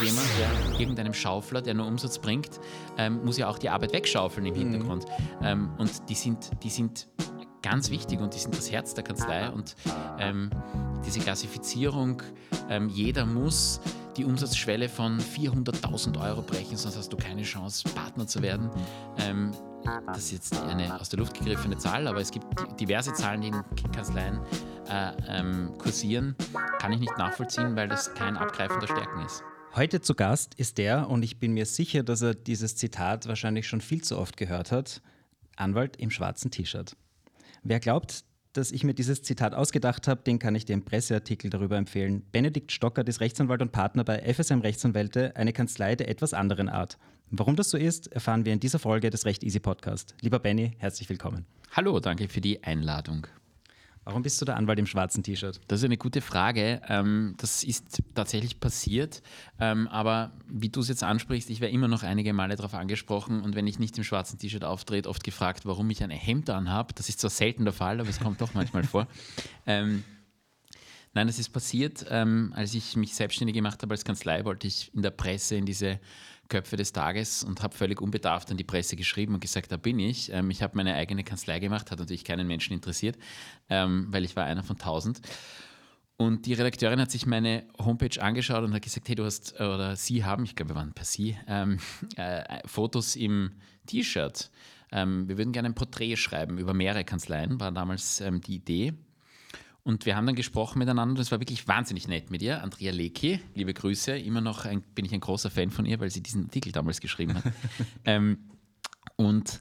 irgendjemand, der irgendeinem Schaufler, der nur Umsatz bringt, ähm, muss ja auch die Arbeit wegschaufeln im Hintergrund. Mhm. Ähm, und die sind, die sind ganz wichtig und die sind das Herz der Kanzlei. Und ähm, diese Klassifizierung, ähm, jeder muss die Umsatzschwelle von 400.000 Euro brechen, sonst hast du keine Chance, Partner zu werden. Ähm, das ist jetzt eine aus der Luft gegriffene Zahl, aber es gibt diverse Zahlen, die in Kanzleien äh, ähm, kursieren. Kann ich nicht nachvollziehen, weil das kein Abgreifen der Stärken ist. Heute zu Gast ist der, und ich bin mir sicher, dass er dieses Zitat wahrscheinlich schon viel zu oft gehört hat, Anwalt im schwarzen T-Shirt. Wer glaubt, dass ich mir dieses Zitat ausgedacht habe, den kann ich im Presseartikel darüber empfehlen. Benedikt Stocker ist Rechtsanwalt und Partner bei FSM Rechtsanwälte, eine Kanzlei der etwas anderen Art. Warum das so ist, erfahren wir in dieser Folge des Recht Easy Podcast. Lieber Benny, herzlich willkommen. Hallo, danke für die Einladung. Warum bist du der Anwalt im schwarzen T-Shirt? Das ist eine gute Frage. Ähm, das ist tatsächlich passiert. Ähm, aber wie du es jetzt ansprichst, ich werde immer noch einige Male darauf angesprochen und wenn ich nicht im schwarzen T-Shirt auftrete, oft gefragt, warum ich ein Hemd anhabe. Das ist zwar selten der Fall, aber es kommt doch manchmal vor. Ähm, nein, das ist passiert, als ich mich selbstständig gemacht habe als Kanzlei, wollte ich in der Presse in diese Köpfe des Tages und habe völlig unbedarft an die Presse geschrieben und gesagt, da bin ich. Ähm, ich habe meine eigene Kanzlei gemacht, hat natürlich keinen Menschen interessiert, ähm, weil ich war einer von tausend. Und die Redakteurin hat sich meine Homepage angeschaut und hat gesagt, hey, du hast, oder sie haben, ich glaube, wir waren per sie, ähm, äh, Fotos im T-Shirt. Ähm, wir würden gerne ein Porträt schreiben über mehrere Kanzleien, war damals ähm, die Idee. Und wir haben dann gesprochen miteinander. Das war wirklich wahnsinnig nett mit ihr. Andrea Lecki, liebe Grüße. Immer noch ein, bin ich ein großer Fan von ihr, weil sie diesen Artikel damals geschrieben hat. ähm, und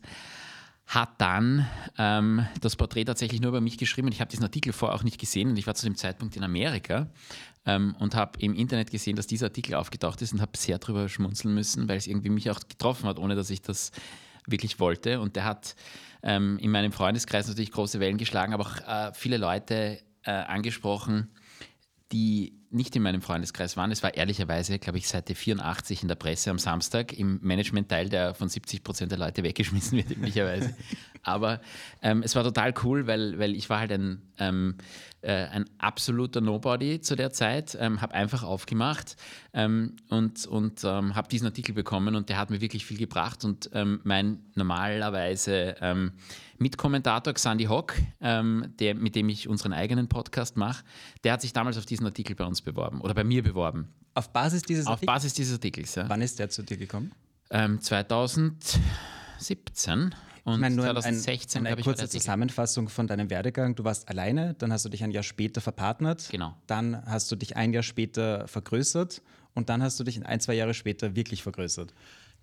hat dann ähm, das Porträt tatsächlich nur über mich geschrieben. Ich habe diesen Artikel vorher auch nicht gesehen und ich war zu dem Zeitpunkt in Amerika ähm, und habe im Internet gesehen, dass dieser Artikel aufgetaucht ist und habe sehr darüber schmunzeln müssen, weil es irgendwie mich auch getroffen hat, ohne dass ich das wirklich wollte. Und der hat ähm, in meinem Freundeskreis natürlich große Wellen geschlagen, aber auch äh, viele Leute äh, angesprochen, die nicht in meinem Freundeskreis waren. Es war ehrlicherweise, glaube ich, Seite 84 in der Presse am Samstag im Management-Teil, der von 70 Prozent der Leute weggeschmissen wird, üblicherweise. Aber ähm, es war total cool, weil, weil ich war halt ein, ähm, äh, ein absoluter Nobody zu der Zeit, ähm, habe einfach aufgemacht ähm, und, und ähm, habe diesen Artikel bekommen und der hat mir wirklich viel gebracht und ähm, mein normalerweise Mitkommentator Xandi Hock, der, mit dem ich unseren eigenen Podcast mache, der hat sich damals auf diesen Artikel bei uns beworben oder bei mir beworben. Auf Basis dieses Auf Artikels? Basis dieses Artikels, ja. Wann ist der zu dir gekommen? Ähm, 2017. Und ich meine, nur 2016, ein, eine kurze Zusammenfassung von deinem Werdegang. Du warst alleine, dann hast du dich ein Jahr später verpartnert. Genau. Dann hast du dich ein Jahr später vergrößert und dann hast du dich ein, zwei Jahre später wirklich vergrößert.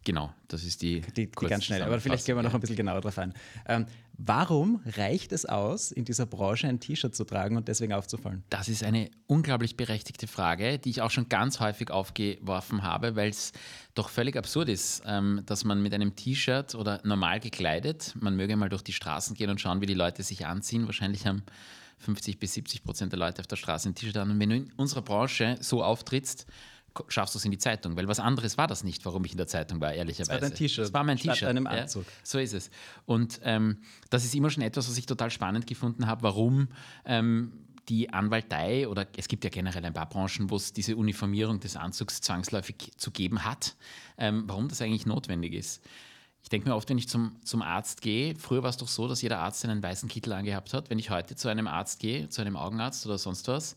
Genau, das ist die. Die, die ganz schnell, aber vielleicht gehen wir noch ein bisschen genauer drauf ein. Ähm, warum reicht es aus, in dieser Branche ein T-Shirt zu tragen und deswegen aufzufallen? Das ist eine unglaublich berechtigte Frage, die ich auch schon ganz häufig aufgeworfen habe, weil es doch völlig absurd ist, ähm, dass man mit einem T-Shirt oder normal gekleidet, man möge mal durch die Straßen gehen und schauen, wie die Leute sich anziehen. Wahrscheinlich haben 50 bis 70 Prozent der Leute auf der Straße ein T-Shirt an. Und wenn du in unserer Branche so auftrittst, schaffst du es in die Zeitung. Weil was anderes war das nicht, warum ich in der Zeitung war, ehrlicherweise. Das war dein T-Shirt. Das war mein T-Shirt. einem Anzug. Ja, so ist es. Und ähm, das ist immer schon etwas, was ich total spannend gefunden habe, warum ähm, die Anwaltei oder es gibt ja generell ein paar Branchen, wo es diese Uniformierung des Anzugs zwangsläufig zu geben hat, ähm, warum das eigentlich notwendig ist. Ich denke mir oft, wenn ich zum, zum Arzt gehe, früher war es doch so, dass jeder Arzt einen weißen Kittel angehabt hat. Wenn ich heute zu einem Arzt gehe, zu einem Augenarzt oder sonst was,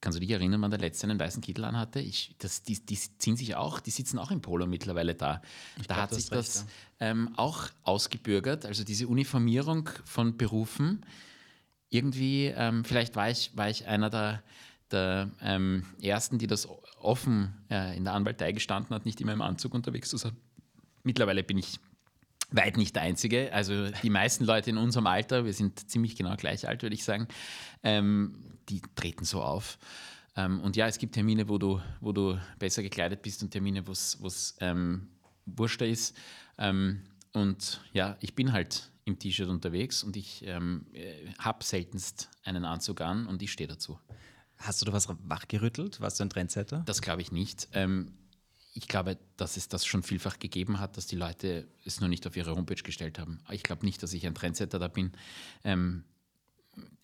Kannst du dich erinnern, wann der letzte einen weißen Kittel anhatte? Ich, das, die, die ziehen sich auch, die sitzen auch im Polo mittlerweile da. Ich da glaub, hat sich das ja. ähm, auch ausgebürgert, also diese Uniformierung von Berufen. Irgendwie, ähm, vielleicht war ich, war ich einer der, der ähm, Ersten, die das offen äh, in der Anwaltei gestanden hat, nicht immer im Anzug unterwegs zu sein. Mittlerweile bin ich weit nicht der Einzige. Also die meisten Leute in unserem Alter, wir sind ziemlich genau gleich alt, würde ich sagen, ähm, die treten so auf. Ähm, und ja, es gibt Termine, wo du, wo du besser gekleidet bist und Termine, wo es ähm, wurschter ist. Ähm, und ja, ich bin halt im T-Shirt unterwegs und ich ähm, äh, habe seltenst einen Anzug an und ich stehe dazu. Hast du da was wachgerüttelt? Warst du ein Trendsetter? Das glaube ich nicht. Ähm, ich glaube, dass es das schon vielfach gegeben hat, dass die Leute es nur nicht auf ihre Homepage gestellt haben. Ich glaube nicht, dass ich ein Trendsetter da bin. Ähm,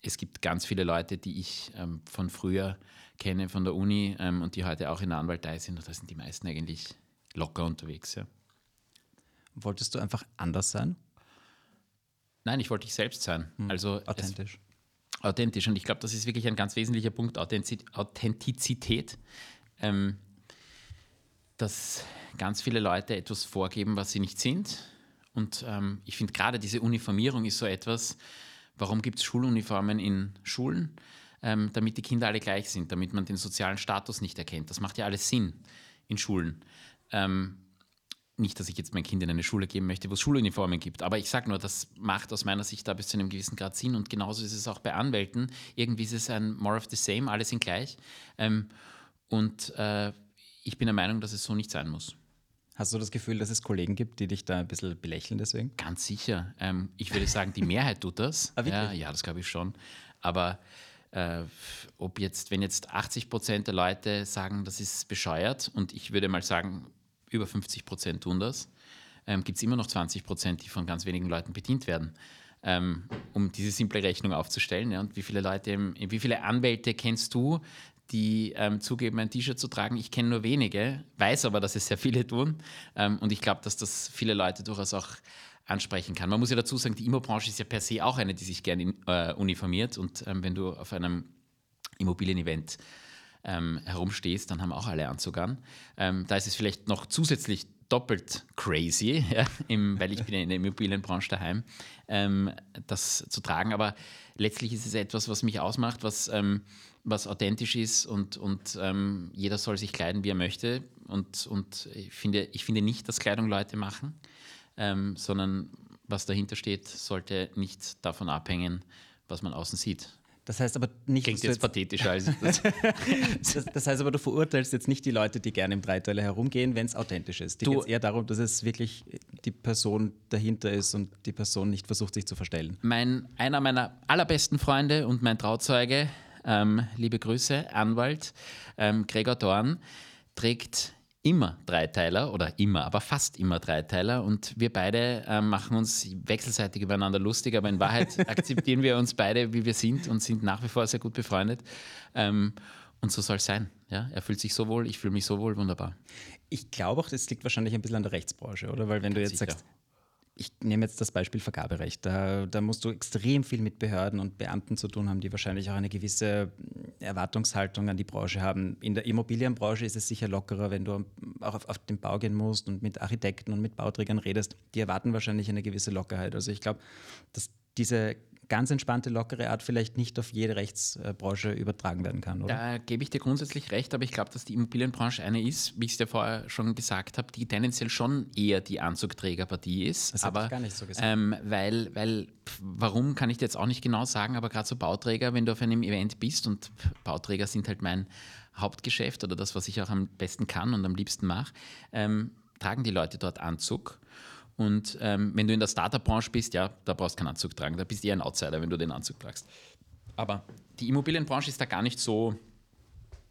es gibt ganz viele Leute, die ich ähm, von früher kenne, von der Uni ähm, und die heute auch in der Anwaltei sind. Und da sind die meisten eigentlich locker unterwegs. Ja. Wolltest du einfach anders sein? Nein, ich wollte ich selbst sein. Hm. Also authentisch. Es, authentisch. Und ich glaube, das ist wirklich ein ganz wesentlicher Punkt, Authentizität. Ähm, dass ganz viele Leute etwas vorgeben, was sie nicht sind. Und ähm, ich finde gerade diese Uniformierung ist so etwas, warum gibt es Schuluniformen in Schulen? Ähm, damit die Kinder alle gleich sind, damit man den sozialen Status nicht erkennt. Das macht ja alles Sinn in Schulen. Ähm, nicht, dass ich jetzt mein Kind in eine Schule geben möchte, wo es Schuluniformen gibt, aber ich sage nur, das macht aus meiner Sicht da bis zu einem gewissen Grad Sinn und genauso ist es auch bei Anwälten. Irgendwie ist es ein more of the same, alle sind gleich. Ähm, und äh, ich bin der Meinung, dass es so nicht sein muss. Hast du das Gefühl, dass es Kollegen gibt, die dich da ein bisschen belächeln deswegen? Ganz sicher. Ähm, ich würde sagen, die Mehrheit tut das. ah, ja, ja, das glaube ich schon. Aber äh, ob jetzt, wenn jetzt 80 Prozent der Leute sagen, das ist bescheuert und ich würde mal sagen, über 50 Prozent tun das, ähm, gibt es immer noch 20 Prozent, die von ganz wenigen Leuten bedient werden. Ähm, um diese simple Rechnung aufzustellen. Ja, und wie viele Leute, wie viele Anwälte kennst du, die ähm, zugeben, ein T-Shirt zu tragen. Ich kenne nur wenige, weiß aber, dass es sehr viele tun. Ähm, und ich glaube, dass das viele Leute durchaus auch ansprechen kann. Man muss ja dazu sagen, die Immobranche ist ja per se auch eine, die sich gerne äh, uniformiert. Und ähm, wenn du auf einem Immobilienevent ähm, herumstehst, dann haben auch alle Anzug an. Ähm, da ist es vielleicht noch zusätzlich doppelt crazy, ja, im, weil ich bin in der Immobilienbranche daheim, ähm, das zu tragen. Aber letztlich ist es etwas, was mich ausmacht, was ähm, was authentisch ist und, und ähm, jeder soll sich kleiden, wie er möchte. Und, und ich, finde, ich finde nicht, dass Kleidung Leute machen, ähm, sondern was dahinter steht, sollte nicht davon abhängen, was man außen sieht. Das heißt aber nicht. Klingt jetzt, jetzt pathetischer als das. das. das. heißt aber, du verurteilst jetzt nicht die Leute, die gerne im Dreiteiler herumgehen, wenn es authentisch ist. Dir geht es eher darum, dass es wirklich die Person dahinter ist und die Person nicht versucht, sich zu verstellen. Mein, einer meiner allerbesten Freunde und mein Trauzeuge ähm, liebe Grüße, Anwalt ähm, Gregor Dorn, trägt immer Dreiteiler oder immer, aber fast immer Dreiteiler und wir beide äh, machen uns wechselseitig übereinander lustig, aber in Wahrheit akzeptieren wir uns beide, wie wir sind und sind nach wie vor sehr gut befreundet. Ähm, und so soll es sein. Ja? Er fühlt sich so wohl, ich fühle mich so wohl, wunderbar. Ich glaube auch, das liegt wahrscheinlich ein bisschen an der Rechtsbranche, oder? Weil wenn du jetzt sicher. sagst, ich nehme jetzt das Beispiel Vergaberecht. Da, da, musst du extrem viel mit Behörden und Beamten zu tun haben, die wahrscheinlich auch eine gewisse Erwartungshaltung an die Branche haben. In der Immobilienbranche ist es sicher lockerer, wenn du auch auf, auf den Bau gehen musst und mit Architekten und mit Bauträgern redest. Die erwarten wahrscheinlich eine gewisse Lockerheit. Also ich glaube, dass diese ganz entspannte, lockere Art vielleicht nicht auf jede Rechtsbranche übertragen werden kann, oder? Da gebe ich dir grundsätzlich recht, aber ich glaube, dass die Immobilienbranche eine ist, wie ich es dir vorher schon gesagt habe, die tendenziell schon eher die Anzugträgerpartie ist. Das habe ich gar nicht so gesagt. Ähm, weil, weil, warum kann ich dir jetzt auch nicht genau sagen, aber gerade so Bauträger, wenn du auf einem Event bist und Bauträger sind halt mein Hauptgeschäft oder das, was ich auch am besten kann und am liebsten mache, ähm, tragen die Leute dort Anzug. Und ähm, wenn du in der Startup-Branche bist, ja, da brauchst du keinen Anzug tragen. Da bist du eher ein Outsider, wenn du den Anzug tragst. Aber die Immobilienbranche ist da gar nicht so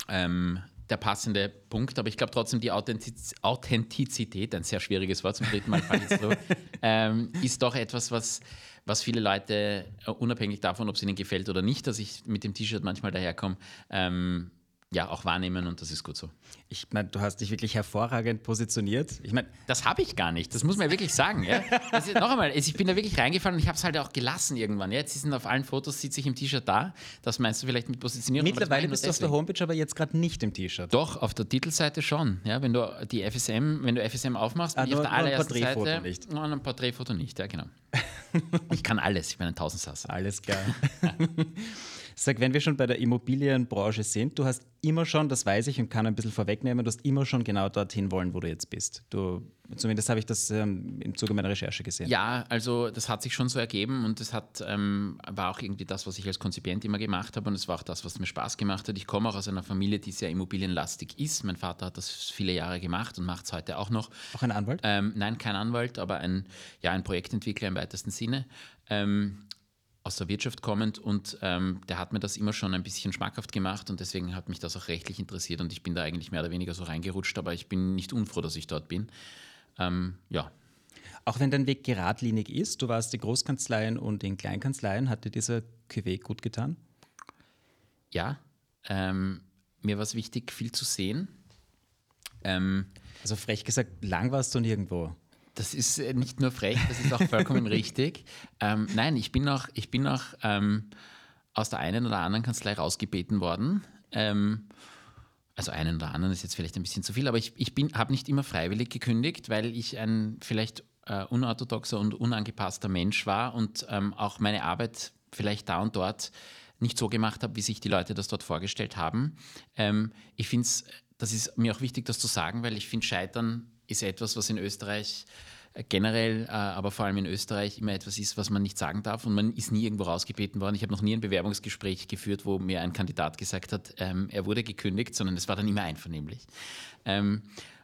ähm, der passende Punkt. Aber ich glaube trotzdem, die Authentiz Authentizität, ein sehr schwieriges Wort zum dritten Mal, ähm, ist doch etwas, was, was viele Leute, äh, unabhängig davon, ob es ihnen gefällt oder nicht, dass ich mit dem T-Shirt manchmal daherkomme, ähm, ja auch wahrnehmen und das ist gut so. Ich meine, du hast dich wirklich hervorragend positioniert. Ich meine, das habe ich gar nicht. Das muss man ja wirklich sagen. Ja? Also, noch einmal, ich bin da wirklich reingefallen und ich habe es halt auch gelassen irgendwann. Ja? Jetzt sind auf allen Fotos sitze ich im T-Shirt da. Das meinst du vielleicht mit Positionierung? Mittlerweile bist du auf der Homepage, aber jetzt gerade nicht im T-Shirt. Doch auf der Titelseite schon. Ja, wenn du die FSM, wenn du FSM aufmachst, ah, bin ich auf der allerersten ein Porträtfoto Seite. Nicht. Nur ein Porträtfoto nicht. Ja, genau. ich kann alles. Ich bin ein Tausendsasser. Alles klar. Sag, wenn wir schon bei der Immobilienbranche sind, du hast immer schon, das weiß ich und kann ein bisschen vorwegnehmen, du hast immer schon genau dorthin wollen, wo du jetzt bist. Du, zumindest habe ich das ähm, im Zuge meiner Recherche gesehen. Ja, also das hat sich schon so ergeben und das hat, ähm, war auch irgendwie das, was ich als Konzipient immer gemacht habe und es war auch das, was mir Spaß gemacht hat. Ich komme auch aus einer Familie, die sehr immobilienlastig ist. Mein Vater hat das viele Jahre gemacht und macht es heute auch noch. Auch ein Anwalt? Ähm, nein, kein Anwalt, aber ein, ja, ein Projektentwickler im weitesten Sinne. Ähm, aus der Wirtschaft kommend und ähm, der hat mir das immer schon ein bisschen schmackhaft gemacht und deswegen hat mich das auch rechtlich interessiert und ich bin da eigentlich mehr oder weniger so reingerutscht, aber ich bin nicht unfroh, dass ich dort bin. Ähm, ja. Auch wenn dein Weg geradlinig ist, du warst in Großkanzleien und in Kleinkanzleien, hat dir dieser QW gut getan? Ja, ähm, mir war es wichtig, viel zu sehen. Ähm, also frech gesagt, lang warst du nirgendwo. Das ist äh, nicht nur frech, das ist auch vollkommen richtig. Ähm, nein, ich bin noch, ich bin noch ähm, aus der einen oder anderen Kanzlei rausgebeten worden. Ähm, also einen oder anderen ist jetzt vielleicht ein bisschen zu viel, aber ich, ich habe nicht immer freiwillig gekündigt, weil ich ein vielleicht äh, unorthodoxer und unangepasster Mensch war und ähm, auch meine Arbeit vielleicht da und dort nicht so gemacht habe, wie sich die Leute das dort vorgestellt haben. Ähm, ich finde es, das ist mir auch wichtig, das zu sagen, weil ich finde, Scheitern ist etwas, was in Österreich äh, generell, äh, aber vor allem in Österreich immer etwas ist, was man nicht sagen darf und man ist nie irgendwo rausgebeten worden. Ich habe noch nie ein Bewerbungsgespräch geführt, wo mir ein Kandidat gesagt hat, ähm, er wurde gekündigt, sondern es war dann immer einvernehmlich. Ähm,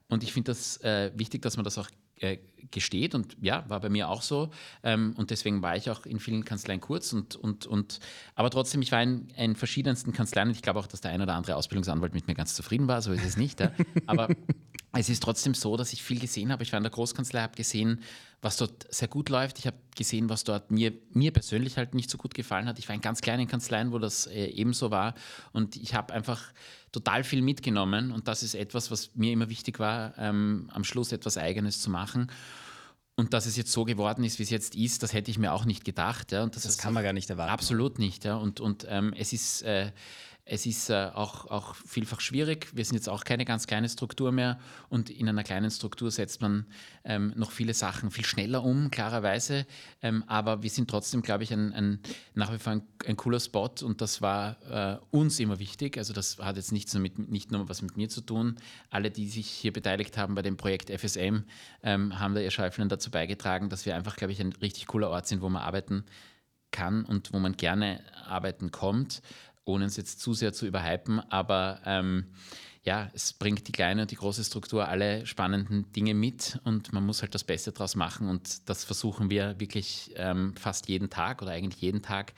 und ich finde das äh, wichtig, dass man das auch äh, gesteht und ja, war bei mir auch so. Ähm, und deswegen war ich auch in vielen Kanzleien kurz und, und, und aber trotzdem, ich war in, in verschiedensten Kanzleien und ich glaube auch, dass der ein oder andere Ausbildungsanwalt mit mir ganz zufrieden war, so ist es nicht. Ja. Aber es ist trotzdem so, dass ich viel gesehen habe. Ich war in der Großkanzlei, habe gesehen, was dort sehr gut läuft. Ich habe gesehen, was dort mir, mir persönlich halt nicht so gut gefallen hat. Ich war in ganz kleinen Kanzleien, wo das äh, ebenso war. Und ich habe einfach total viel mitgenommen. Und das ist etwas, was mir immer wichtig war, ähm, am Schluss etwas Eigenes zu machen. Und dass es jetzt so geworden ist, wie es jetzt ist, das hätte ich mir auch nicht gedacht. Ja. Und das, das kann man gar nicht erwarten. Absolut nicht. Ja. Und, und ähm, es ist. Äh, es ist äh, auch, auch vielfach schwierig. Wir sind jetzt auch keine ganz kleine Struktur mehr und in einer kleinen Struktur setzt man ähm, noch viele Sachen viel schneller um, klarerweise. Ähm, aber wir sind trotzdem, glaube ich, ein, ein, nach wie vor ein, ein, cooler Spot und das war äh, uns immer wichtig. Also das hat jetzt nichts mit, nicht nur was mit mir zu tun. Alle, die sich hier beteiligt haben bei dem Projekt FSM, ähm, haben da ihr Schäuflein dazu beigetragen, dass wir einfach, glaube ich, ein richtig cooler Ort sind, wo man arbeiten kann und wo man gerne arbeiten kommt ohne es jetzt zu sehr zu überhypen, aber ähm, ja, es bringt die kleine und die große Struktur alle spannenden Dinge mit und man muss halt das Beste draus machen und das versuchen wir wirklich ähm, fast jeden Tag oder eigentlich jeden Tag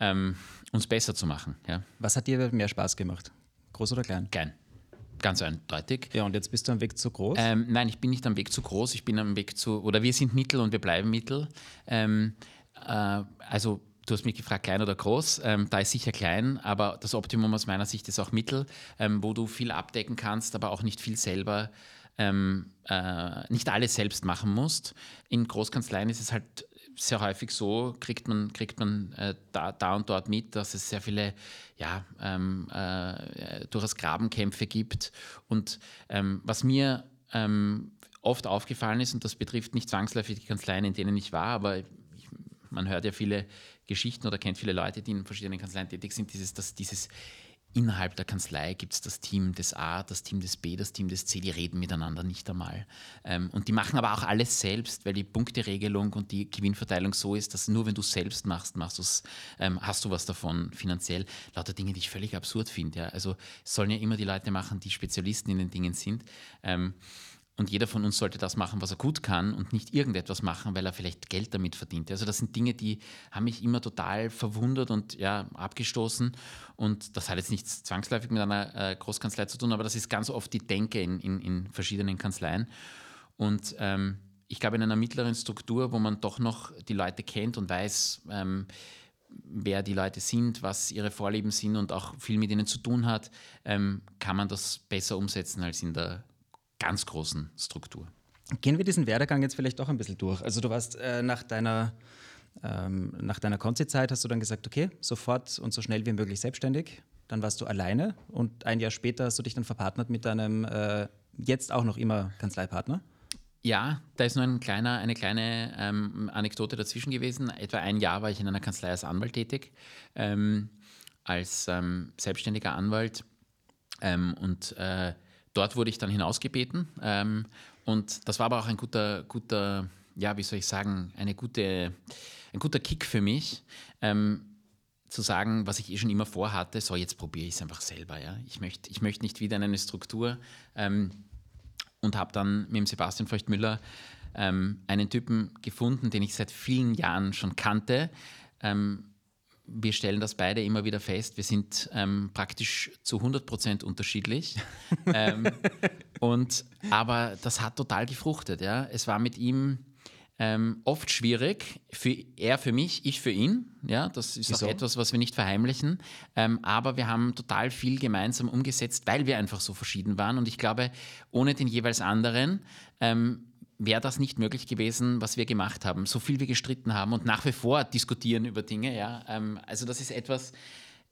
ähm, uns besser zu machen. Ja. Was hat dir mehr Spaß gemacht? Groß oder klein? Klein. Ganz eindeutig. Ja, und jetzt bist du am Weg zu groß? Ähm, nein, ich bin nicht am Weg zu groß. Ich bin am Weg zu, oder wir sind Mittel und wir bleiben Mittel. Ähm, äh, also Du hast mich gefragt, klein oder groß. Ähm, da ist sicher klein, aber das Optimum aus meiner Sicht ist auch Mittel, ähm, wo du viel abdecken kannst, aber auch nicht viel selber, ähm, äh, nicht alles selbst machen musst. In Großkanzleien ist es halt sehr häufig so, kriegt man, kriegt man äh, da, da und dort mit, dass es sehr viele ja, ähm, äh, durchaus Grabenkämpfe gibt. Und ähm, was mir ähm, oft aufgefallen ist, und das betrifft nicht zwangsläufig die Kanzleien, in denen ich war, aber man hört ja viele Geschichten oder kennt viele Leute, die in verschiedenen Kanzleien tätig sind, dieses, dass dieses innerhalb der Kanzlei gibt es das Team des A, das Team des B, das Team des C, die reden miteinander nicht einmal. Ähm, und die machen aber auch alles selbst, weil die Punkteregelung und die Gewinnverteilung so ist, dass nur wenn du selbst machst, machst ähm, hast du was davon finanziell. Lauter Dinge, die ich völlig absurd finde. Ja. Also sollen ja immer die Leute machen, die Spezialisten in den Dingen sind. Ähm, und jeder von uns sollte das machen, was er gut kann und nicht irgendetwas machen, weil er vielleicht Geld damit verdient. Also das sind Dinge, die haben mich immer total verwundert und ja, abgestoßen. Und das hat jetzt nichts zwangsläufig mit einer äh, Großkanzlei zu tun, aber das ist ganz oft die Denke in, in, in verschiedenen Kanzleien. Und ähm, ich glaube, in einer mittleren Struktur, wo man doch noch die Leute kennt und weiß, ähm, wer die Leute sind, was ihre Vorlieben sind und auch viel mit ihnen zu tun hat, ähm, kann man das besser umsetzen als in der ganz großen Struktur. Gehen wir diesen Werdegang jetzt vielleicht auch ein bisschen durch. Also du warst äh, nach deiner ähm, nach deiner Konzi-Zeit hast du dann gesagt, okay, sofort und so schnell wie möglich selbstständig. Dann warst du alleine und ein Jahr später hast du dich dann verpartnert mit deinem äh, jetzt auch noch immer Kanzleipartner. Ja, da ist nur ein kleiner, eine kleine ähm, Anekdote dazwischen gewesen. Etwa ein Jahr war ich in einer Kanzlei als Anwalt tätig, ähm, als ähm, selbstständiger Anwalt. Ähm, und äh, dort wurde ich dann hinausgebeten ähm, und das war aber auch ein guter, guter, ja, wie soll ich sagen, eine gute, ein guter Kick für mich. Ähm, zu sagen, was ich eh schon immer vorhatte, so jetzt probiere ich es einfach selber. Ja? Ich möchte ich möcht nicht wieder in eine Struktur ähm, und habe dann mit dem Sebastian Feuchtmüller ähm, einen Typen gefunden, den ich seit vielen Jahren schon kannte, ähm, wir stellen das beide immer wieder fest. Wir sind ähm, praktisch zu 100 Prozent unterschiedlich. ähm, Und, aber das hat total gefruchtet. Ja. Es war mit ihm ähm, oft schwierig, für, er für mich, ich für ihn. Ja, das ist Wieso? auch etwas, was wir nicht verheimlichen. Ähm, aber wir haben total viel gemeinsam umgesetzt, weil wir einfach so verschieden waren. Und ich glaube, ohne den jeweils anderen ähm, wäre das nicht möglich gewesen, was wir gemacht haben. So viel wir gestritten haben und nach wie vor diskutieren über Dinge. Ja, ähm, also das ist etwas.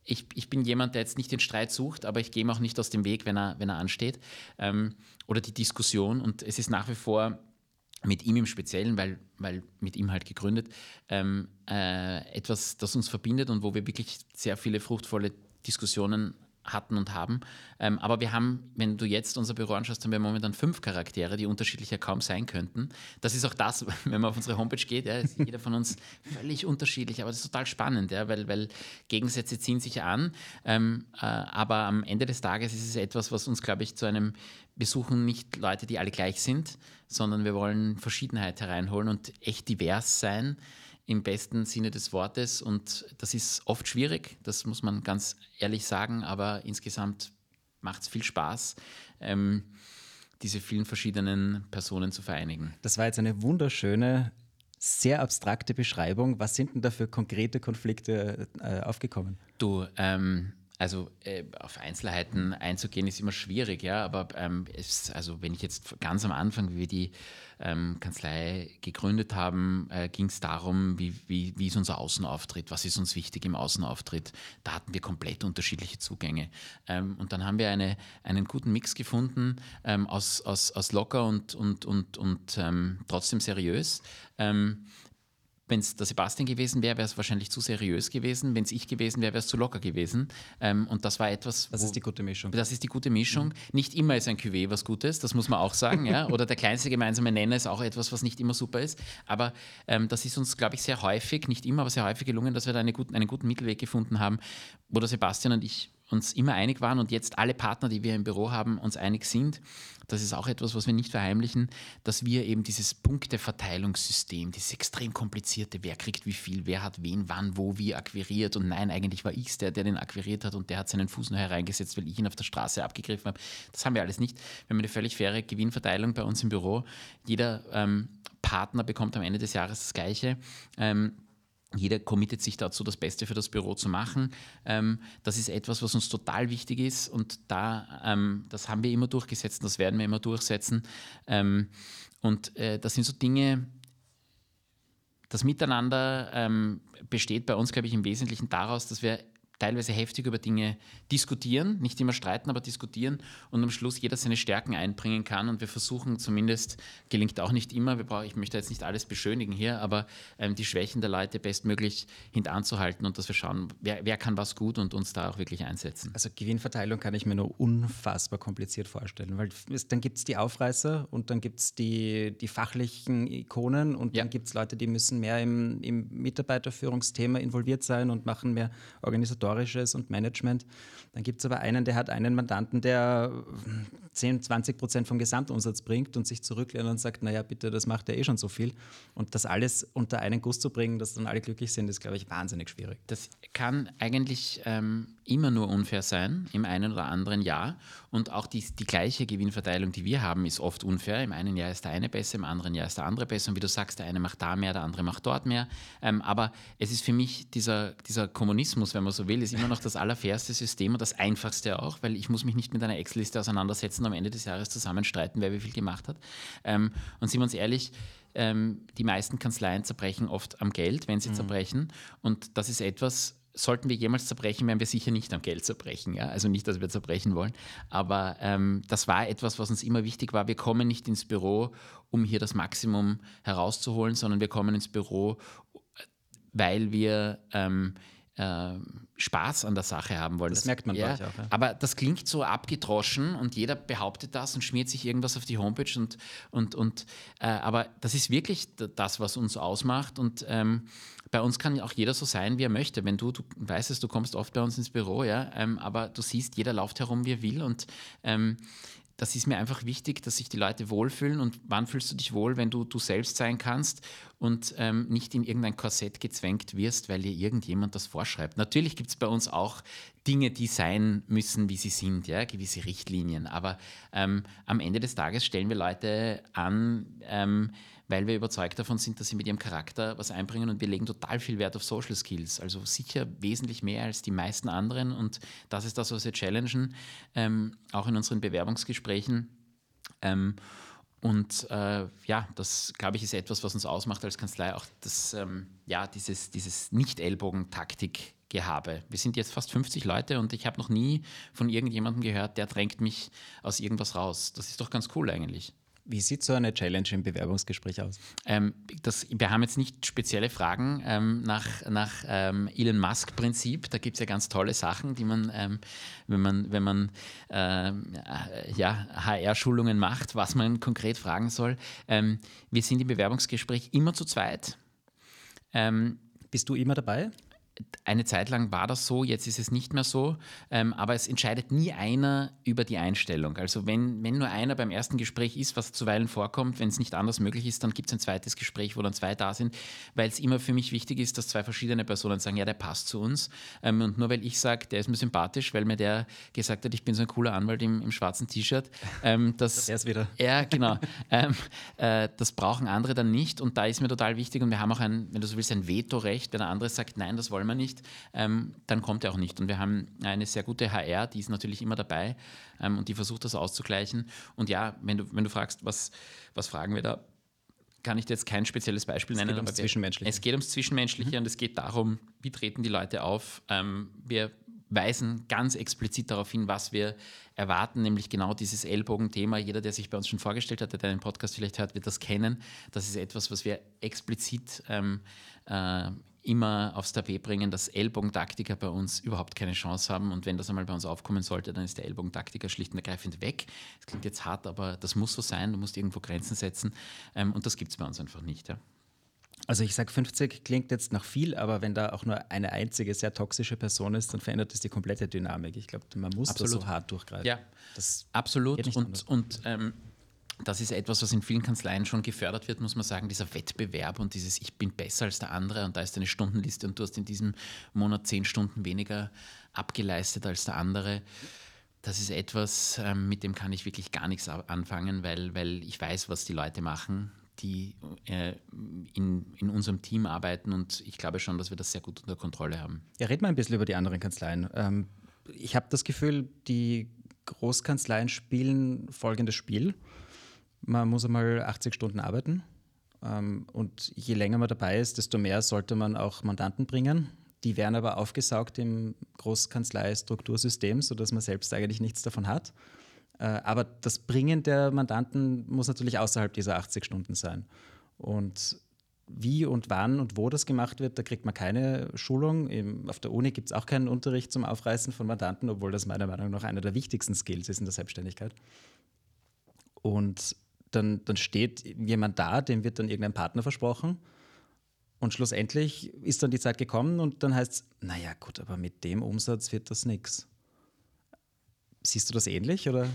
Ich, ich, bin jemand, der jetzt nicht den Streit sucht, aber ich gehe ihm auch nicht aus dem Weg, wenn er, wenn er ansteht. Ähm, oder die Diskussion. Und es ist nach wie vor mit ihm im Speziellen, weil, weil mit ihm halt gegründet, ähm, äh, etwas, das uns verbindet und wo wir wirklich sehr viele fruchtvolle Diskussionen hatten und haben. Ähm, aber wir haben, wenn du jetzt unser Büro anschaust, haben wir momentan fünf Charaktere, die unterschiedlicher kaum sein könnten. Das ist auch das, wenn man auf unsere Homepage geht, ja, ist jeder von uns völlig unterschiedlich, aber das ist total spannend, ja, weil, weil Gegensätze ziehen sich an. Ähm, äh, aber am Ende des Tages ist es etwas, was uns, glaube ich, zu einem wir suchen nicht Leute, die alle gleich sind, sondern wir wollen Verschiedenheit hereinholen und echt divers sein im besten Sinne des Wortes. Und das ist oft schwierig, das muss man ganz ehrlich sagen, aber insgesamt macht es viel Spaß. Ähm, diese vielen verschiedenen Personen zu vereinigen. Das war jetzt eine wunderschöne, sehr abstrakte Beschreibung. Was sind denn da für konkrete Konflikte äh, aufgekommen? Du, ähm, also äh, auf Einzelheiten einzugehen ist immer schwierig, ja, aber ähm, es, also wenn ich jetzt ganz am Anfang, wie wir die ähm, Kanzlei gegründet haben, äh, ging es darum, wie, wie, wie ist unser Außenauftritt, was ist uns wichtig im Außenauftritt. Da hatten wir komplett unterschiedliche Zugänge. Ähm, und dann haben wir eine, einen guten Mix gefunden ähm, aus, aus, aus locker und, und, und, und ähm, trotzdem seriös. Wenn es der Sebastian gewesen wäre, wäre es wahrscheinlich zu seriös gewesen. Wenn es ich gewesen wäre, wäre es zu locker gewesen. Ähm, und das war etwas. Das wo, ist die gute Mischung. Das ist die gute Mischung. Mhm. Nicht immer ist ein Cuvée was Gutes, das muss man auch sagen. ja? Oder der kleinste gemeinsame Nenner ist auch etwas, was nicht immer super ist. Aber ähm, das ist uns, glaube ich, sehr häufig, nicht immer, aber sehr häufig gelungen, dass wir da eine guten, einen guten Mittelweg gefunden haben, wo der Sebastian und ich uns immer einig waren und jetzt alle Partner, die wir im Büro haben, uns einig sind. Das ist auch etwas, was wir nicht verheimlichen, dass wir eben dieses Punkteverteilungssystem, dieses extrem komplizierte, wer kriegt wie viel, wer hat wen, wann, wo, wie akquiriert und nein, eigentlich war ich der, der den akquiriert hat und der hat seinen Fuß nur hereingesetzt, weil ich ihn auf der Straße abgegriffen habe. Das haben wir alles nicht. Wir haben eine völlig faire Gewinnverteilung bei uns im Büro. Jeder ähm, Partner bekommt am Ende des Jahres das Gleiche. Ähm, jeder committet sich dazu, das Beste für das Büro zu machen. Ähm, das ist etwas, was uns total wichtig ist und da, ähm, das haben wir immer durchgesetzt das werden wir immer durchsetzen. Ähm, und äh, das sind so Dinge, das Miteinander ähm, besteht bei uns, glaube ich, im Wesentlichen daraus, dass wir teilweise heftig über Dinge diskutieren, nicht immer streiten, aber diskutieren und am Schluss jeder seine Stärken einbringen kann. Und wir versuchen zumindest, gelingt auch nicht immer, brauchen, ich möchte jetzt nicht alles beschönigen hier, aber ähm, die Schwächen der Leute bestmöglich hintanzuhalten und dass wir schauen, wer, wer kann was gut und uns da auch wirklich einsetzen. Also Gewinnverteilung kann ich mir nur unfassbar kompliziert vorstellen, weil es, dann gibt es die Aufreißer und dann gibt es die, die fachlichen Ikonen und ja. dann gibt es Leute, die müssen mehr im, im Mitarbeiterführungsthema involviert sein und machen mehr Organisatoren Organisatorisches und Management. Dann gibt es aber einen, der hat einen Mandanten, der 10, 20 Prozent vom Gesamtumsatz bringt und sich zurücklehnt und sagt, naja, bitte, das macht ja eh schon so viel. Und das alles unter einen Guss zu bringen, dass dann alle glücklich sind, ist, glaube ich, wahnsinnig schwierig. Das kann eigentlich ähm, immer nur unfair sein, im einen oder anderen Jahr. Und auch die, die gleiche Gewinnverteilung, die wir haben, ist oft unfair. Im einen Jahr ist der eine besser, im anderen Jahr ist der andere besser. Und wie du sagst, der eine macht da mehr, der andere macht dort mehr. Ähm, aber es ist für mich dieser, dieser Kommunismus, wenn man so will, ist immer noch das allerfairste System und das einfachste auch, weil ich muss mich nicht mit einer Excel-Liste auseinandersetzen und am Ende des Jahres zusammenstreiten, wer wie viel gemacht hat. Ähm, und sind wir uns ehrlich, ähm, die meisten Kanzleien zerbrechen oft am Geld, wenn sie mhm. zerbrechen. Und das ist etwas, sollten wir jemals zerbrechen, werden wir sicher nicht am Geld zerbrechen. Ja? Also nicht, dass wir zerbrechen wollen. Aber ähm, das war etwas, was uns immer wichtig war. Wir kommen nicht ins Büro, um hier das Maximum herauszuholen, sondern wir kommen ins Büro, weil wir ähm, äh, Spaß an der Sache haben wollen. Das, das merkt man ja, auch. Ja. Aber das klingt so abgedroschen und jeder behauptet das und schmiert sich irgendwas auf die Homepage und, und, und äh, aber das ist wirklich das, was uns ausmacht und ähm, bei uns kann auch jeder so sein, wie er möchte. Wenn du, du weißt es, du kommst oft bei uns ins Büro, ja, ähm, aber du siehst, jeder läuft herum, wie er will und ähm, das ist mir einfach wichtig, dass sich die Leute wohlfühlen. Und wann fühlst du dich wohl, wenn du du selbst sein kannst und ähm, nicht in irgendein Korsett gezwängt wirst, weil dir irgendjemand das vorschreibt? Natürlich gibt es bei uns auch Dinge, die sein müssen, wie sie sind, ja, gewisse Richtlinien. Aber ähm, am Ende des Tages stellen wir Leute an, ähm, weil wir überzeugt davon sind, dass sie mit ihrem Charakter was einbringen und wir legen total viel Wert auf Social Skills. Also sicher wesentlich mehr als die meisten anderen und das ist das, was wir challengen, ähm, auch in unseren Bewerbungsgesprächen. Ähm, und äh, ja, das glaube ich ist etwas, was uns ausmacht als Kanzlei, auch das, ähm, ja, dieses, dieses Nicht-Ellbogen-Taktik-Gehabe. Wir sind jetzt fast 50 Leute und ich habe noch nie von irgendjemandem gehört, der drängt mich aus irgendwas raus. Das ist doch ganz cool eigentlich. Wie sieht so eine Challenge im Bewerbungsgespräch aus? Ähm, das, wir haben jetzt nicht spezielle Fragen ähm, nach, nach ähm, Elon Musk-Prinzip. Da gibt es ja ganz tolle Sachen, die man, ähm, wenn man, wenn man ähm, äh, ja, HR-Schulungen macht, was man konkret fragen soll. Ähm, wir sind im Bewerbungsgespräch immer zu zweit. Bist du immer dabei? Eine Zeit lang war das so, jetzt ist es nicht mehr so, ähm, aber es entscheidet nie einer über die Einstellung. Also wenn, wenn nur einer beim ersten Gespräch ist, was zuweilen vorkommt, wenn es nicht anders möglich ist, dann gibt es ein zweites Gespräch, wo dann zwei da sind, weil es immer für mich wichtig ist, dass zwei verschiedene Personen sagen, ja, der passt zu uns. Ähm, und nur weil ich sage, der ist mir sympathisch, weil mir der gesagt hat, ich bin so ein cooler Anwalt im, im schwarzen T-Shirt, ähm, das, das wieder. Ja, genau. ähm, äh, das brauchen andere dann nicht und da ist mir total wichtig und wir haben auch ein, wenn du so willst, ein Vetorecht, wenn der andere sagt, nein, das wollen wollen wir nicht, ähm, dann kommt er auch nicht. Und wir haben eine sehr gute HR, die ist natürlich immer dabei ähm, und die versucht das auszugleichen. Und ja, wenn du, wenn du fragst, was, was fragen wir da, kann ich dir jetzt kein spezielles Beispiel nennen. Es geht ums Zwischenmenschliche. Es geht ums Zwischenmenschliche mhm. und es geht darum, wie treten die Leute auf. Ähm, wir weisen ganz explizit darauf hin, was wir erwarten, nämlich genau dieses Ellbogenthema. Jeder, der sich bei uns schon vorgestellt hat, der deinen Podcast vielleicht hört, wird das kennen. Das ist etwas, was wir explizit ähm, äh, immer aufs Tapet bringen, dass Ellbogentaktiker bei uns überhaupt keine Chance haben. Und wenn das einmal bei uns aufkommen sollte, dann ist der Ellbogentaktiker schlicht und ergreifend weg. Das klingt jetzt hart, aber das muss so sein. Du musst irgendwo Grenzen setzen. Ähm, und das gibt es bei uns einfach nicht. Ja. Also ich sage 50 klingt jetzt nach viel, aber wenn da auch nur eine einzige sehr toxische Person ist, dann verändert das die komplette Dynamik. Ich glaube, man muss Absolut. so hart durchgreifen. Ja, das absolut. Und, und ähm, das ist etwas, was in vielen Kanzleien schon gefördert wird, muss man sagen, dieser Wettbewerb und dieses Ich bin besser als der andere und da ist eine Stundenliste und du hast in diesem Monat zehn Stunden weniger abgeleistet als der andere. Das ist etwas, ähm, mit dem kann ich wirklich gar nichts anfangen, weil, weil ich weiß, was die Leute machen, die äh, in, in unserem Team arbeiten und ich glaube schon, dass wir das sehr gut unter Kontrolle haben. Ja, red mal ein bisschen über die anderen Kanzleien. Ähm, ich habe das Gefühl, die Großkanzleien spielen folgendes Spiel man muss einmal 80 Stunden arbeiten. Ähm, und je länger man dabei ist, desto mehr sollte man auch Mandanten bringen. Die werden aber aufgesaugt im Großkanzlei-Struktursystem, sodass man selbst eigentlich nichts davon hat. Äh, aber das Bringen der Mandanten muss natürlich außerhalb dieser 80 Stunden sein. Und wie und wann und wo das gemacht wird, da kriegt man keine Schulung. Auf der Uni gibt es auch keinen Unterricht zum Aufreißen von Mandanten, obwohl das meiner Meinung nach einer der wichtigsten Skills ist in der Selbstständigkeit. Und dann, dann steht jemand da, dem wird dann irgendein Partner versprochen. Und schlussendlich ist dann die Zeit gekommen und dann heißt es, naja gut, aber mit dem Umsatz wird das nichts. Siehst du das ähnlich oder?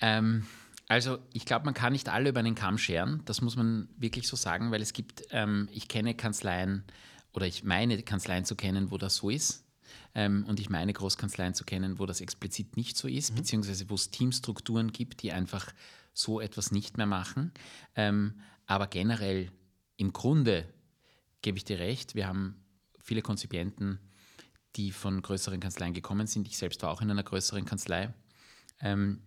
Ähm, also ich glaube, man kann nicht alle über einen Kamm scheren. Das muss man wirklich so sagen, weil es gibt, ähm, ich kenne Kanzleien oder ich meine Kanzleien zu kennen, wo das so ist. Ähm, und ich meine Großkanzleien zu kennen, wo das explizit nicht so ist, mhm. beziehungsweise wo es Teamstrukturen gibt, die einfach so etwas nicht mehr machen. Ähm, aber generell im Grunde gebe ich dir recht, wir haben viele Konzipienten, die von größeren Kanzleien gekommen sind. Ich selbst war auch in einer größeren Kanzlei ähm,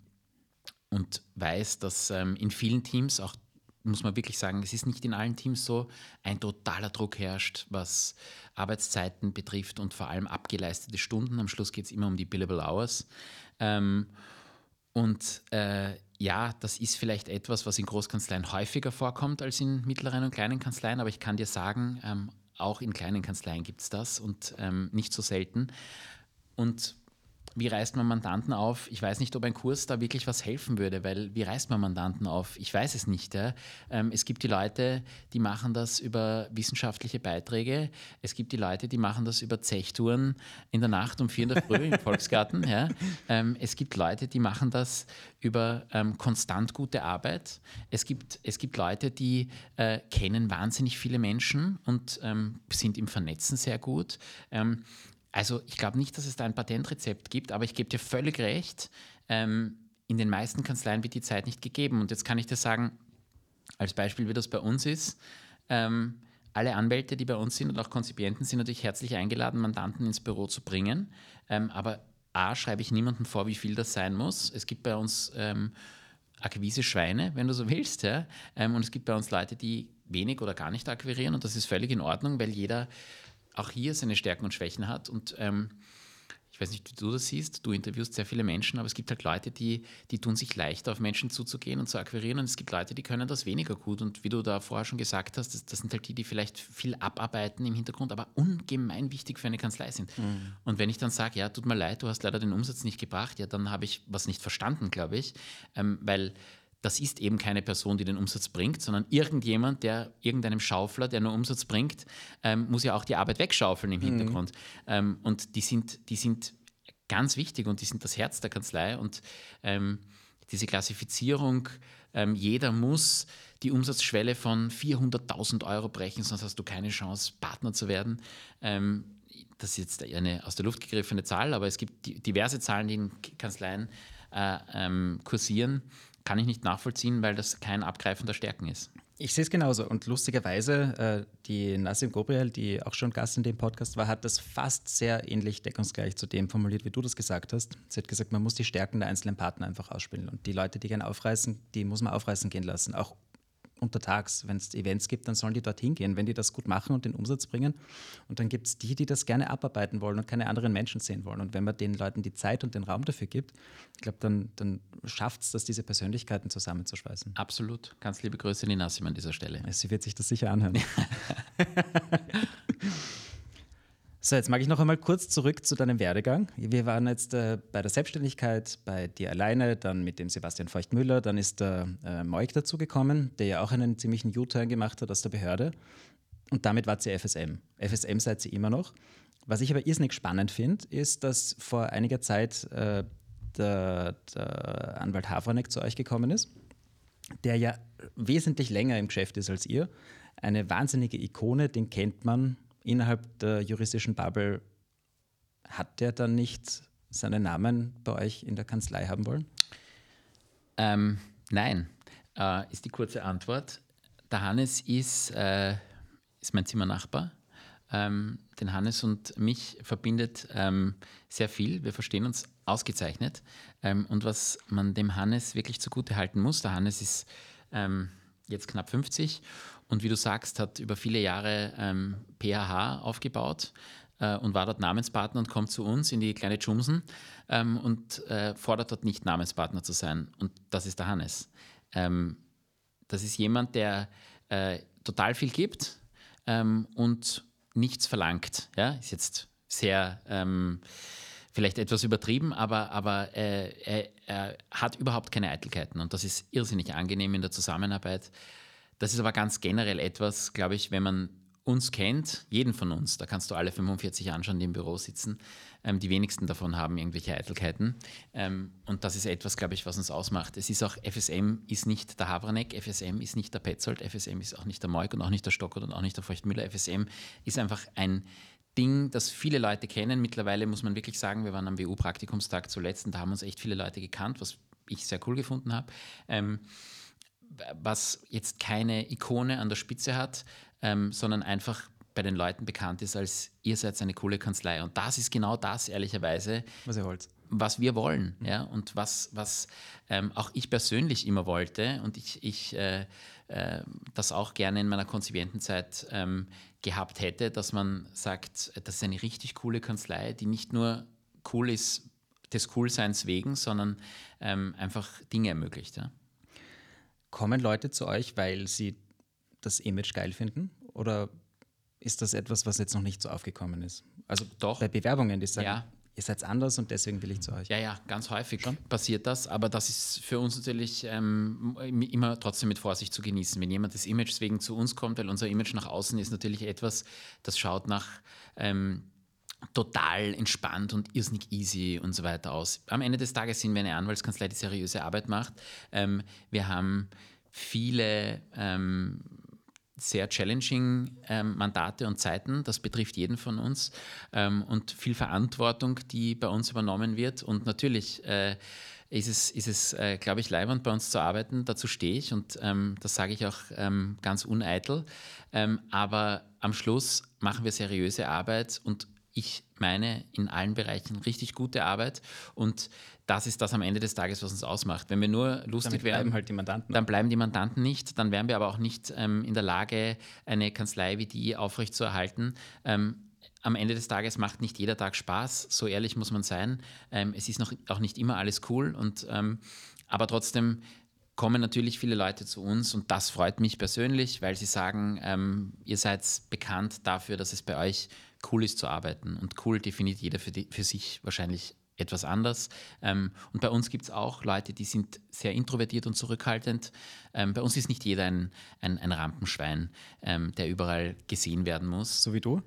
und weiß, dass ähm, in vielen Teams, auch muss man wirklich sagen, es ist nicht in allen Teams so, ein totaler Druck herrscht, was Arbeitszeiten betrifft und vor allem abgeleistete Stunden. Am Schluss geht es immer um die Billable Hours. Ähm, und äh, ja, das ist vielleicht etwas, was in Großkanzleien häufiger vorkommt als in mittleren und kleinen Kanzleien, aber ich kann dir sagen, ähm, auch in kleinen Kanzleien gibt es das und ähm, nicht so selten. Und wie reißt man Mandanten auf? Ich weiß nicht, ob ein Kurs da wirklich was helfen würde, weil wie reißt man Mandanten auf? Ich weiß es nicht. Ja. Ähm, es gibt die Leute, die machen das über wissenschaftliche Beiträge. Es gibt die Leute, die machen das über Zechtouren in der Nacht um vier in der Früh im Volksgarten. Ja. Ähm, es gibt Leute, die machen das über ähm, konstant gute Arbeit. Es gibt, es gibt Leute, die äh, kennen wahnsinnig viele Menschen und ähm, sind im Vernetzen sehr gut. Ähm, also ich glaube nicht, dass es da ein Patentrezept gibt, aber ich gebe dir völlig recht. Ähm, in den meisten Kanzleien wird die Zeit nicht gegeben. Und jetzt kann ich dir sagen, als Beispiel, wie das bei uns ist. Ähm, alle Anwälte, die bei uns sind und auch Konzipienten, sind natürlich herzlich eingeladen, Mandanten ins Büro zu bringen. Ähm, aber A, schreibe ich niemandem vor, wie viel das sein muss. Es gibt bei uns ähm, Akquise-Schweine, wenn du so willst. Ja? Ähm, und es gibt bei uns Leute, die wenig oder gar nicht akquirieren und das ist völlig in Ordnung, weil jeder auch hier seine Stärken und Schwächen hat. Und ähm, ich weiß nicht, wie du das siehst, du interviewst sehr viele Menschen, aber es gibt halt Leute, die, die tun sich leichter, auf Menschen zuzugehen und zu akquirieren und es gibt Leute, die können das weniger gut und wie du da vorher schon gesagt hast, das, das sind halt die, die vielleicht viel abarbeiten im Hintergrund, aber ungemein wichtig für eine Kanzlei sind. Mhm. Und wenn ich dann sage, ja, tut mir leid, du hast leider den Umsatz nicht gebracht, ja, dann habe ich was nicht verstanden, glaube ich, ähm, weil das ist eben keine Person, die den Umsatz bringt, sondern irgendjemand, der irgendeinem Schaufler, der nur Umsatz bringt, ähm, muss ja auch die Arbeit wegschaufeln im mhm. Hintergrund. Mhm. Ähm, und die sind, die sind ganz wichtig und die sind das Herz der Kanzlei. Und ähm, diese Klassifizierung, ähm, jeder muss die Umsatzschwelle von 400.000 Euro brechen, sonst hast du keine Chance, Partner zu werden. Ähm, das ist jetzt eine aus der Luft gegriffene Zahl, aber es gibt diverse Zahlen, die in Kanzleien äh, ähm, kursieren kann ich nicht nachvollziehen, weil das kein Abgreifen der Stärken ist. Ich sehe es genauso. Und lustigerweise, äh, die Nassim Gobriel, die auch schon Gast in dem Podcast war, hat das fast sehr ähnlich deckungsgleich zu dem formuliert, wie du das gesagt hast. Sie hat gesagt, man muss die Stärken der einzelnen Partner einfach ausspielen. Und die Leute, die gerne aufreißen, die muss man aufreißen gehen lassen. Auch untertags, wenn es Events gibt, dann sollen die dorthin gehen, wenn die das gut machen und den Umsatz bringen. Und dann gibt es die, die das gerne abarbeiten wollen und keine anderen Menschen sehen wollen. Und wenn man den Leuten die Zeit und den Raum dafür gibt, ich glaube, dann, dann schafft es, dass diese Persönlichkeiten zusammenzuschweißen. Absolut. Ganz liebe Grüße, Lina Nassim an dieser Stelle. Sie wird sich das sicher anhören. So, jetzt mag ich noch einmal kurz zurück zu deinem Werdegang. Wir waren jetzt äh, bei der Selbstständigkeit, bei dir alleine, dann mit dem Sebastian Feuchtmüller, dann ist der äh, Moik dazugekommen, der ja auch einen ziemlichen U-Turn gemacht hat aus der Behörde. Und damit war sie FSM. FSM seid sie immer noch. Was ich aber irrsinnig spannend finde, ist, dass vor einiger Zeit äh, der, der Anwalt Havranek zu euch gekommen ist, der ja wesentlich länger im Geschäft ist als ihr. Eine wahnsinnige Ikone, den kennt man innerhalb der juristischen Bubble, hat der dann nicht seinen Namen bei euch in der Kanzlei haben wollen? Ähm, nein, äh, ist die kurze Antwort. Der Hannes ist, äh, ist mein Zimmernachbar. Ähm, den Hannes und mich verbindet ähm, sehr viel. Wir verstehen uns ausgezeichnet. Ähm, und was man dem Hannes wirklich zugute halten muss, der Hannes ist ähm, jetzt knapp 50 und wie du sagst, hat über viele Jahre ähm, PHH aufgebaut äh, und war dort Namenspartner und kommt zu uns in die kleine Jumsen ähm, und äh, fordert dort nicht Namenspartner zu sein. Und das ist der Hannes. Ähm, das ist jemand, der äh, total viel gibt ähm, und nichts verlangt. Ja? Ist jetzt sehr ähm, vielleicht etwas übertrieben, aber, aber äh, er, er, hat überhaupt keine Eitelkeiten und das ist irrsinnig angenehm in der Zusammenarbeit. Das ist aber ganz generell etwas, glaube ich, wenn man uns kennt, jeden von uns, da kannst du alle 45 anschauen, die im Büro sitzen, ähm, die wenigsten davon haben irgendwelche Eitelkeiten. Ähm, und das ist etwas, glaube ich, was uns ausmacht. Es ist auch, FSM ist nicht der Habranek, FSM ist nicht der Petzold, FSM ist auch nicht der Moik und auch nicht der Stockert und auch nicht der Feuchtmüller. FSM ist einfach ein Ding, das viele Leute kennen. Mittlerweile muss man wirklich sagen, wir waren am WU-Praktikumstag zuletzt und da haben uns echt viele Leute gekannt, was ich sehr cool gefunden habe. Ähm, was jetzt keine Ikone an der Spitze hat, ähm, sondern einfach bei den Leuten bekannt ist als ihr seid eine coole Kanzlei. Und das ist genau das, ehrlicherweise, was, ihr wollt. was wir wollen. Mhm. Ja? Und was, was ähm, auch ich persönlich immer wollte und ich, ich äh, äh, das auch gerne in meiner Konzipientenzeit ähm, gehabt hätte, dass man sagt, das ist eine richtig coole Kanzlei, die nicht nur cool ist des Coolseins wegen, sondern ähm, einfach Dinge ermöglicht. Ja? Kommen Leute zu euch, weil sie das Image geil finden? Oder ist das etwas, was jetzt noch nicht so aufgekommen ist? Also Doch. bei Bewerbungen, die sagen, ja. ihr seid anders und deswegen will ich zu euch. Ja, ja, ganz häufig Schon? passiert das, aber das ist für uns natürlich ähm, immer trotzdem mit Vorsicht zu genießen. Wenn jemand des Images wegen zu uns kommt, weil unser Image nach außen ist natürlich etwas, das schaut nach ähm, total entspannt und irrsinnig easy und so weiter aus. Am Ende des Tages sind wir eine Anwaltskanzlei, die seriöse Arbeit macht. Ähm, wir haben viele ähm, sehr challenging ähm, Mandate und Zeiten. Das betrifft jeden von uns ähm, und viel Verantwortung, die bei uns übernommen wird. Und natürlich äh, ist es, ist es äh, glaube ich, leibend bei uns zu arbeiten. Dazu stehe ich und ähm, das sage ich auch ähm, ganz uneitel. Aber am Schluss machen wir seriöse Arbeit und ich meine in allen Bereichen richtig gute Arbeit und das ist das am Ende des Tages, was uns ausmacht. Wenn wir nur lustig wären, bleiben halt die Mandanten. dann bleiben die Mandanten nicht, dann wären wir aber auch nicht ähm, in der Lage, eine Kanzlei wie die aufrechtzuerhalten. Ähm, am Ende des Tages macht nicht jeder Tag Spaß, so ehrlich muss man sein. Ähm, es ist noch, auch nicht immer alles cool, und, ähm, aber trotzdem kommen natürlich viele Leute zu uns und das freut mich persönlich, weil sie sagen, ähm, ihr seid bekannt dafür, dass es bei euch cool ist zu arbeiten. Und cool definiert jeder für, die, für sich wahrscheinlich etwas anders. Ähm, und bei uns gibt es auch Leute, die sind sehr introvertiert und zurückhaltend. Ähm, bei uns ist nicht jeder ein, ein, ein Rampenschwein, ähm, der überall gesehen werden muss. So wie du?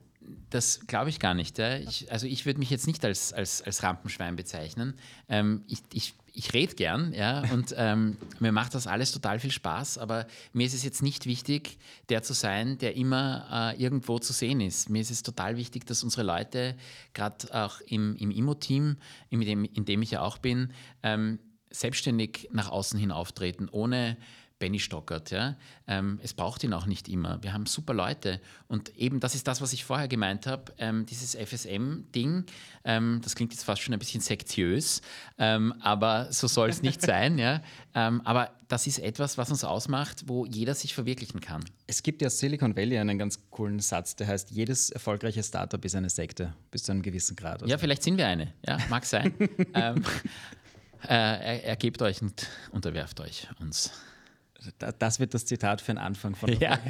Das glaube ich gar nicht. Ja. Ich, also ich würde mich jetzt nicht als, als, als Rampenschwein bezeichnen. Ähm, ich, ich, ich rede gern, ja, und ähm, mir macht das alles total viel Spaß, aber mir ist es jetzt nicht wichtig, der zu sein, der immer äh, irgendwo zu sehen ist. Mir ist es total wichtig, dass unsere Leute, gerade auch im, im Immo-Team, in dem, in dem ich ja auch bin, ähm, selbstständig nach außen hin auftreten, ohne Benny Stockert. Ja? Ähm, es braucht ihn auch nicht immer. Wir haben super Leute. Und eben das ist das, was ich vorher gemeint habe, ähm, dieses FSM-Ding, ähm, das klingt jetzt fast schon ein bisschen sektiös, ähm, aber so soll es nicht sein. Ja? Ähm, aber das ist etwas, was uns ausmacht, wo jeder sich verwirklichen kann. Es gibt ja Silicon Valley einen ganz coolen Satz, der heißt, jedes erfolgreiche Startup ist eine Sekte, bis zu einem gewissen Grad. Also. Ja, vielleicht sind wir eine. Ja, mag sein. ähm, äh, ergebt euch und unterwerft euch uns. Das wird das Zitat für den Anfang von der ja.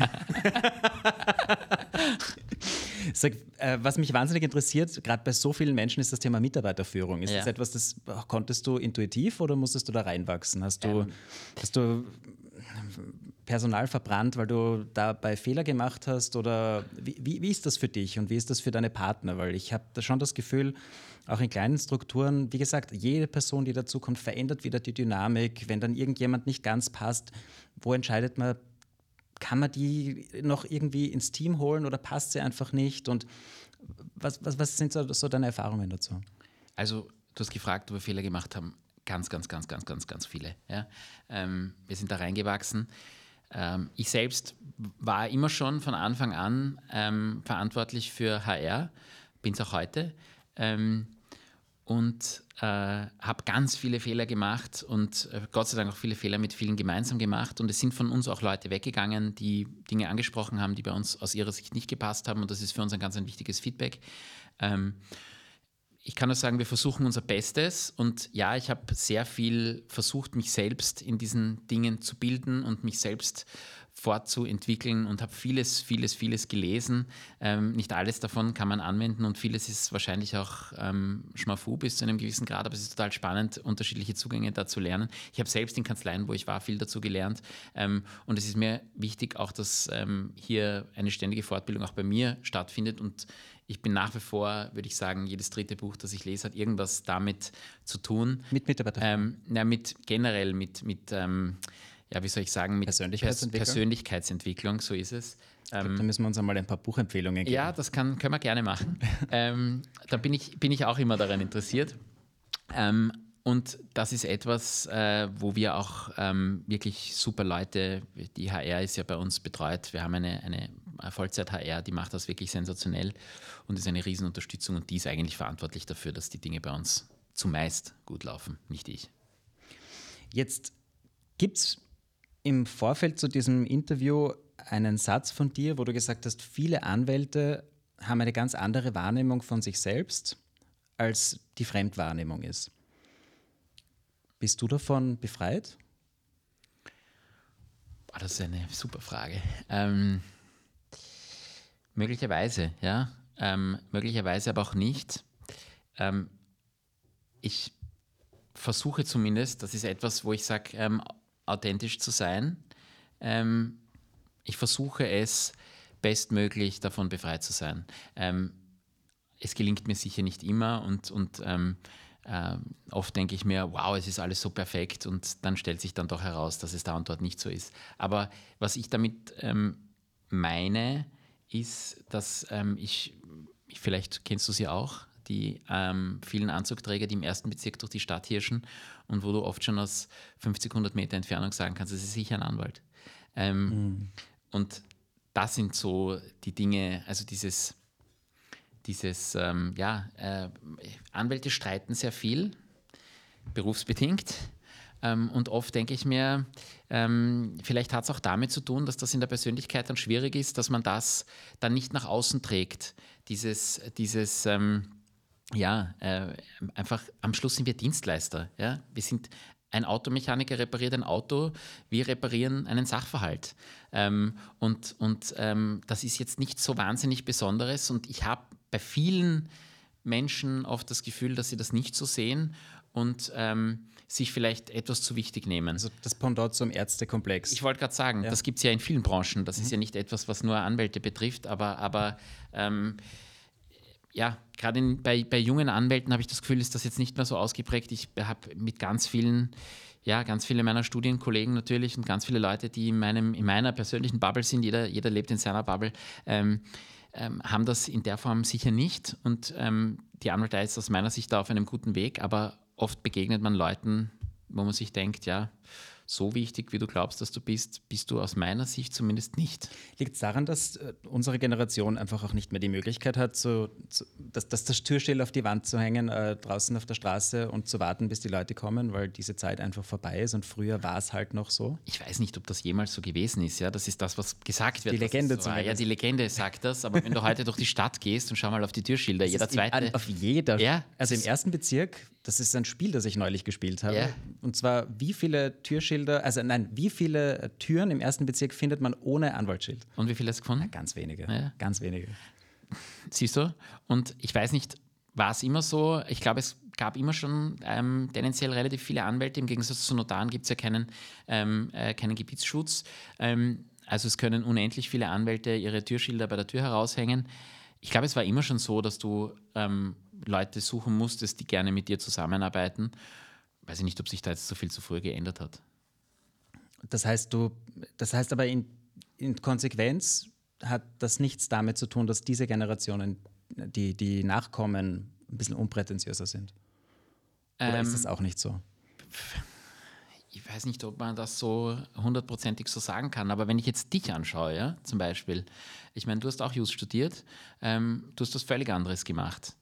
Sag, äh, was mich wahnsinnig interessiert, gerade bei so vielen Menschen, ist das Thema Mitarbeiterführung. Ist ja. das etwas, das konntest du intuitiv oder musstest du da reinwachsen? Hast du, ähm. hast du Personal verbrannt, weil du dabei Fehler gemacht hast? Oder wie, wie, wie ist das für dich und wie ist das für deine Partner? Weil ich habe schon das Gefühl, auch in kleinen Strukturen, wie gesagt, jede Person, die dazukommt, verändert wieder die Dynamik. Wenn dann irgendjemand nicht ganz passt, wo entscheidet man, kann man die noch irgendwie ins Team holen oder passt sie einfach nicht? Und was, was, was sind so, so deine Erfahrungen dazu? Also, du hast gefragt, ob wir Fehler gemacht haben. Ganz, ganz, ganz, ganz, ganz, ganz viele. Ja? Ähm, wir sind da reingewachsen. Ähm, ich selbst war immer schon von Anfang an ähm, verantwortlich für HR, bin es auch heute. Ähm, und äh, habe ganz viele Fehler gemacht und äh, Gott sei Dank auch viele Fehler mit vielen gemeinsam gemacht. Und es sind von uns auch Leute weggegangen, die Dinge angesprochen haben, die bei uns aus ihrer Sicht nicht gepasst haben. Und das ist für uns ein ganz ein wichtiges Feedback. Ähm, ich kann nur sagen, wir versuchen unser Bestes. Und ja, ich habe sehr viel versucht, mich selbst in diesen Dingen zu bilden und mich selbst fortzuentwickeln und habe vieles, vieles, vieles gelesen. Ähm, nicht alles davon kann man anwenden und vieles ist wahrscheinlich auch ähm, Schmafu bis zu einem gewissen Grad, aber es ist total spannend, unterschiedliche Zugänge da zu lernen. Ich habe selbst in Kanzleien, wo ich war, viel dazu gelernt ähm, und es ist mir wichtig auch, dass ähm, hier eine ständige Fortbildung auch bei mir stattfindet und ich bin nach wie vor, würde ich sagen, jedes dritte Buch, das ich lese, hat irgendwas damit zu tun. Mit Mitarbeitern? Ähm, ja, mit generell mit, mit ähm, ja, wie soll ich sagen, mit Persönlichkeitsentwicklung, Persönlichkeitsentwicklung so ist es. Ähm, da müssen wir uns einmal ein paar Buchempfehlungen geben. Ja, das kann, können wir gerne machen. ähm, da bin ich, bin ich auch immer daran interessiert. Ähm, und das ist etwas, äh, wo wir auch ähm, wirklich super Leute, die HR ist ja bei uns betreut, wir haben eine, eine Vollzeit-HR, die macht das wirklich sensationell und ist eine Riesenunterstützung und die ist eigentlich verantwortlich dafür, dass die Dinge bei uns zumeist gut laufen, nicht ich. Jetzt gibt es im Vorfeld zu diesem Interview einen Satz von dir, wo du gesagt hast, viele Anwälte haben eine ganz andere Wahrnehmung von sich selbst, als die Fremdwahrnehmung ist. Bist du davon befreit? das ist eine super Frage. Ähm, möglicherweise, ja. Ähm, möglicherweise aber auch nicht. Ähm, ich versuche zumindest, das ist etwas, wo ich sage, ähm, authentisch zu sein. Ähm, ich versuche es bestmöglich davon befreit zu sein. Ähm, es gelingt mir sicher nicht immer und, und ähm, äh, oft denke ich mir, wow, es ist alles so perfekt und dann stellt sich dann doch heraus, dass es da und dort nicht so ist. Aber was ich damit meine, ist, dass ähm, ich, vielleicht kennst du sie auch, die ähm, vielen Anzugträger, die im ersten Bezirk durch die Stadt hirschen und wo du oft schon aus 50, 100 Meter Entfernung sagen kannst, es ist sicher ein Anwalt. Ähm, mhm. Und das sind so die Dinge, also dieses, dieses ähm, ja, äh, Anwälte streiten sehr viel, berufsbedingt. Ähm, und oft denke ich mir, ähm, vielleicht hat es auch damit zu tun, dass das in der Persönlichkeit dann schwierig ist, dass man das dann nicht nach außen trägt. Dieses, dieses ähm, ja, äh, einfach am Schluss sind wir Dienstleister. Ja? Wir sind ein Automechaniker repariert ein Auto, wir reparieren einen Sachverhalt. Ähm, und und ähm, das ist jetzt nicht so wahnsinnig Besonderes. Und ich habe bei vielen Menschen oft das Gefühl, dass sie das nicht so sehen und ähm, sich vielleicht etwas zu wichtig nehmen. Also das Pendant zum Ärztekomplex. Ich wollte gerade sagen, ja. das gibt es ja in vielen Branchen. Das mhm. ist ja nicht etwas, was nur Anwälte betrifft, aber, aber ähm, ja, gerade bei, bei jungen Anwälten habe ich das Gefühl, ist das jetzt nicht mehr so ausgeprägt. Ich habe mit ganz vielen, ja, ganz viele meiner Studienkollegen natürlich und ganz viele Leute, die in, meinem, in meiner persönlichen Bubble sind, jeder, jeder lebt in seiner Bubble, ähm, ähm, haben das in der Form sicher nicht. Und ähm, die Anwältei ist aus meiner Sicht da auf einem guten Weg, aber oft begegnet man Leuten, wo man sich denkt, ja, so wichtig, wie du glaubst, dass du bist, bist du aus meiner Sicht zumindest nicht. Liegt es daran, dass äh, unsere Generation einfach auch nicht mehr die Möglichkeit hat, so, so dass, dass, das Türschild auf die Wand zu hängen, äh, draußen auf der Straße und zu warten, bis die Leute kommen, weil diese Zeit einfach vorbei ist und früher war es halt noch so? Ich weiß nicht, ob das jemals so gewesen ist. Ja? Das ist das, was gesagt wird. Die Legende so Ja, die Legende sagt das, aber wenn du heute durch die Stadt gehst und schau mal auf die Türschilder, das jeder zweite. Auf jeder. Ja, also im ersten Bezirk das ist ein Spiel, das ich neulich gespielt habe. Yeah. Und zwar, wie viele Türschilder, also nein, wie viele Türen im ersten Bezirk findet man ohne Anwaltsschild? Und wie viele hast du gefunden? Ja, ganz wenige. Ja. Ganz wenige. Siehst du? Und ich weiß nicht, war es immer so? Ich glaube, es gab immer schon ähm, tendenziell relativ viele Anwälte. Im Gegensatz zu Notaren gibt es ja keinen, ähm, äh, keinen Gebietsschutz. Ähm, also es können unendlich viele Anwälte ihre Türschilder bei der Tür heraushängen. Ich glaube, es war immer schon so, dass du ähm, Leute suchen musstest, die gerne mit dir zusammenarbeiten. Weiß ich nicht, ob sich da jetzt so viel zu früh geändert hat. Das heißt, du, das heißt aber in, in Konsequenz hat das nichts damit zu tun, dass diese Generationen, die, die Nachkommen, ein bisschen unprätentiöser sind. Oder ähm, ist das auch nicht so? Ich weiß nicht, ob man das so hundertprozentig so sagen kann, aber wenn ich jetzt dich anschaue, ja, zum Beispiel, ich meine, du hast auch Just studiert, ähm, du hast was völlig anderes gemacht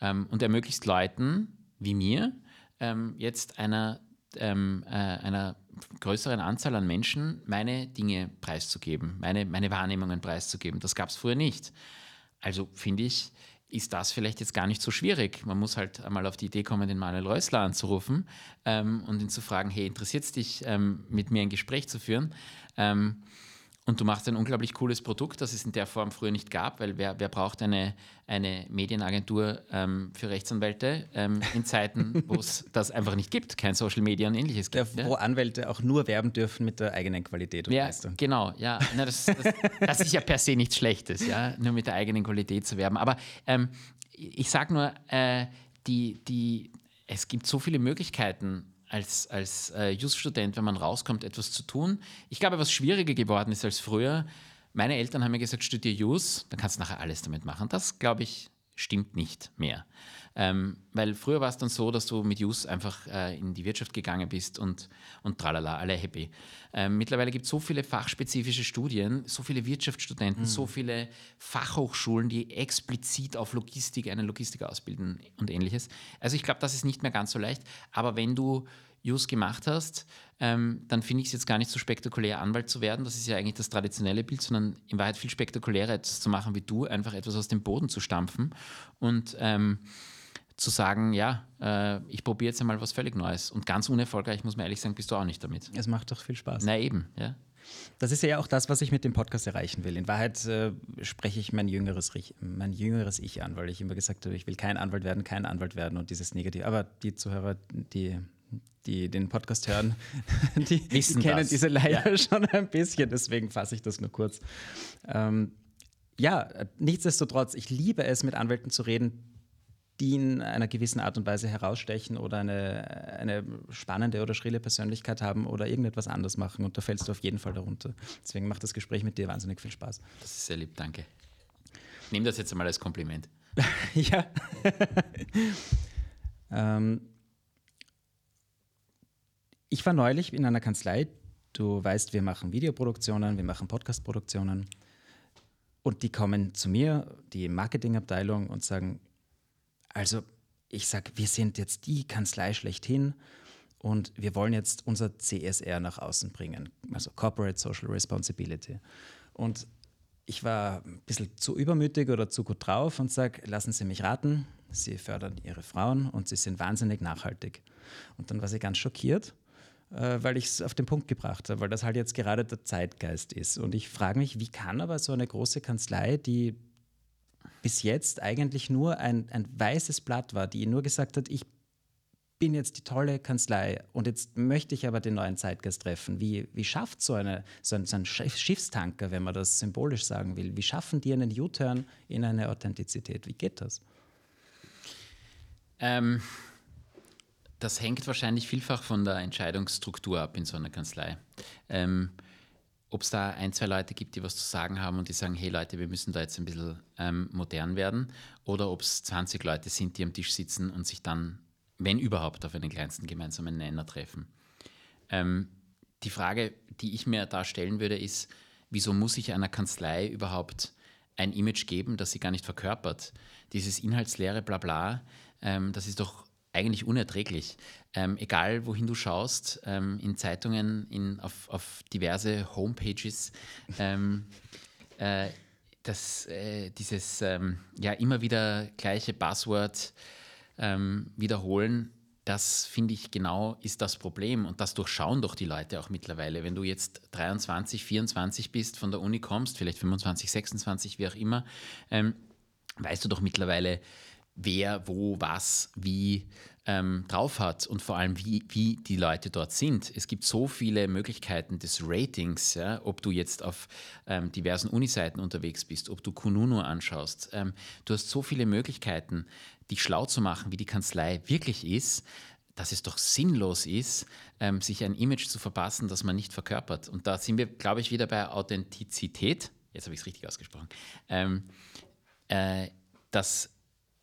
ähm, und ermöglicht Leuten wie mir ähm, jetzt einer, ähm, äh, einer größeren Anzahl an Menschen meine Dinge preiszugeben, meine, meine Wahrnehmungen preiszugeben. Das gab es früher nicht. Also finde ich, ist das vielleicht jetzt gar nicht so schwierig. Man muss halt einmal auf die Idee kommen, den Manuel Reusler anzurufen ähm, und ihn zu fragen, hey, interessiert es dich, ähm, mit mir ein Gespräch zu führen? Ähm, und du machst ein unglaublich cooles Produkt, das es in der Form früher nicht gab, weil wer, wer braucht eine, eine Medienagentur ähm, für Rechtsanwälte ähm, in Zeiten, wo es das einfach nicht gibt, kein Social Media und ähnliches gibt. Ja, wo ja. Anwälte auch nur werben dürfen mit der eigenen Qualität und ja, Leistung. Genau, ja. Na, das, das, das, ist ja per se nichts Schlechtes, ja, nur mit der eigenen Qualität zu werben. Aber ähm, ich sage nur, äh, die, die, es gibt so viele Möglichkeiten, als, als äh, Just-Student, wenn man rauskommt, etwas zu tun. Ich glaube, was schwieriger geworden ist als früher. Meine Eltern haben mir gesagt, studiere Jus, dann kannst du nachher alles damit machen. Das, glaube ich, stimmt nicht mehr. Ähm, weil früher war es dann so, dass du mit Jus einfach äh, in die Wirtschaft gegangen bist und, und tralala, alle happy. Ähm, mittlerweile gibt es so viele fachspezifische Studien, so viele Wirtschaftsstudenten, mhm. so viele Fachhochschulen, die explizit auf Logistik, einen Logistiker ausbilden und ähnliches. Also ich glaube, das ist nicht mehr ganz so leicht. Aber wenn du Jus gemacht hast, ähm, dann finde ich es jetzt gar nicht so spektakulär, Anwalt zu werden. Das ist ja eigentlich das traditionelle Bild, sondern in Wahrheit viel spektakulärer etwas zu machen wie du, einfach etwas aus dem Boden zu stampfen und ähm, zu sagen, ja, äh, ich probiere jetzt einmal was völlig Neues. Und ganz unerfolgreich, muss man ehrlich sagen, bist du auch nicht damit. Es macht doch viel Spaß. Na eben, ja. Das ist ja auch das, was ich mit dem Podcast erreichen will. In Wahrheit äh, spreche ich mein jüngeres, mein jüngeres Ich an, weil ich immer gesagt habe, ich will kein Anwalt werden, kein Anwalt werden und dieses Negativ. Aber die Zuhörer, die die den Podcast hören, die Wissen kennen das. diese Leier ja. schon ein bisschen, deswegen fasse ich das nur kurz. Ähm, ja, nichtsdestotrotz, ich liebe es, mit Anwälten zu reden, die in einer gewissen Art und Weise herausstechen oder eine, eine spannende oder schrille Persönlichkeit haben oder irgendetwas anders machen. Und da fällst du auf jeden Fall darunter. Deswegen macht das Gespräch mit dir wahnsinnig viel Spaß. Das ist sehr lieb, danke. Ich nehme das jetzt einmal als Kompliment. ja. ähm, ich war neulich in einer Kanzlei. Du weißt, wir machen Videoproduktionen, wir machen Podcastproduktionen. Und die kommen zu mir, die Marketingabteilung, und sagen, also ich sage, wir sind jetzt die Kanzlei schlechthin und wir wollen jetzt unser CSR nach außen bringen, also Corporate Social Responsibility. Und ich war ein bisschen zu übermütig oder zu gut drauf und sage, lassen Sie mich raten, Sie fördern Ihre Frauen und Sie sind wahnsinnig nachhaltig. Und dann war sie ganz schockiert, äh, weil ich es auf den Punkt gebracht habe, weil das halt jetzt gerade der Zeitgeist ist. Und ich frage mich, wie kann aber so eine große Kanzlei, die bis jetzt eigentlich nur ein, ein weißes Blatt war, die nur gesagt hat, ich bin jetzt die tolle Kanzlei und jetzt möchte ich aber den neuen Zeitgeist treffen. Wie, wie schafft so, eine, so, ein, so ein Schiffstanker, wenn man das symbolisch sagen will, wie schaffen die einen U-Turn in eine Authentizität? Wie geht das? Ähm, das hängt wahrscheinlich vielfach von der Entscheidungsstruktur ab in so einer Kanzlei. Ähm, ob es da ein, zwei Leute gibt, die was zu sagen haben und die sagen, hey Leute, wir müssen da jetzt ein bisschen ähm, modern werden, oder ob es 20 Leute sind, die am Tisch sitzen und sich dann, wenn überhaupt, auf einen kleinsten gemeinsamen Nenner treffen. Ähm, die Frage, die ich mir da stellen würde, ist, wieso muss ich einer Kanzlei überhaupt ein Image geben, das sie gar nicht verkörpert? Dieses inhaltsleere Blabla, ähm, das ist doch eigentlich unerträglich. Ähm, egal, wohin du schaust, ähm, in Zeitungen, in, auf, auf diverse Homepages, ähm, äh, dass äh, dieses ähm, ja immer wieder gleiche Buzzword ähm, wiederholen, das finde ich genau ist das Problem und das durchschauen doch die Leute auch mittlerweile. Wenn du jetzt 23, 24 bist, von der Uni kommst, vielleicht 25, 26, wie auch immer, ähm, weißt du doch mittlerweile, wer, wo, was, wie ähm, drauf hat und vor allem, wie, wie die Leute dort sind. Es gibt so viele Möglichkeiten des Ratings, ja, ob du jetzt auf ähm, diversen Uniseiten unterwegs bist, ob du Kununu anschaust. Ähm, du hast so viele Möglichkeiten, dich schlau zu machen, wie die Kanzlei wirklich ist dass es doch sinnlos ist, ähm, sich ein Image zu verpassen, das man nicht verkörpert. Und da sind wir, glaube ich, wieder bei Authentizität. Jetzt habe ich es richtig ausgesprochen. Ähm, äh, dass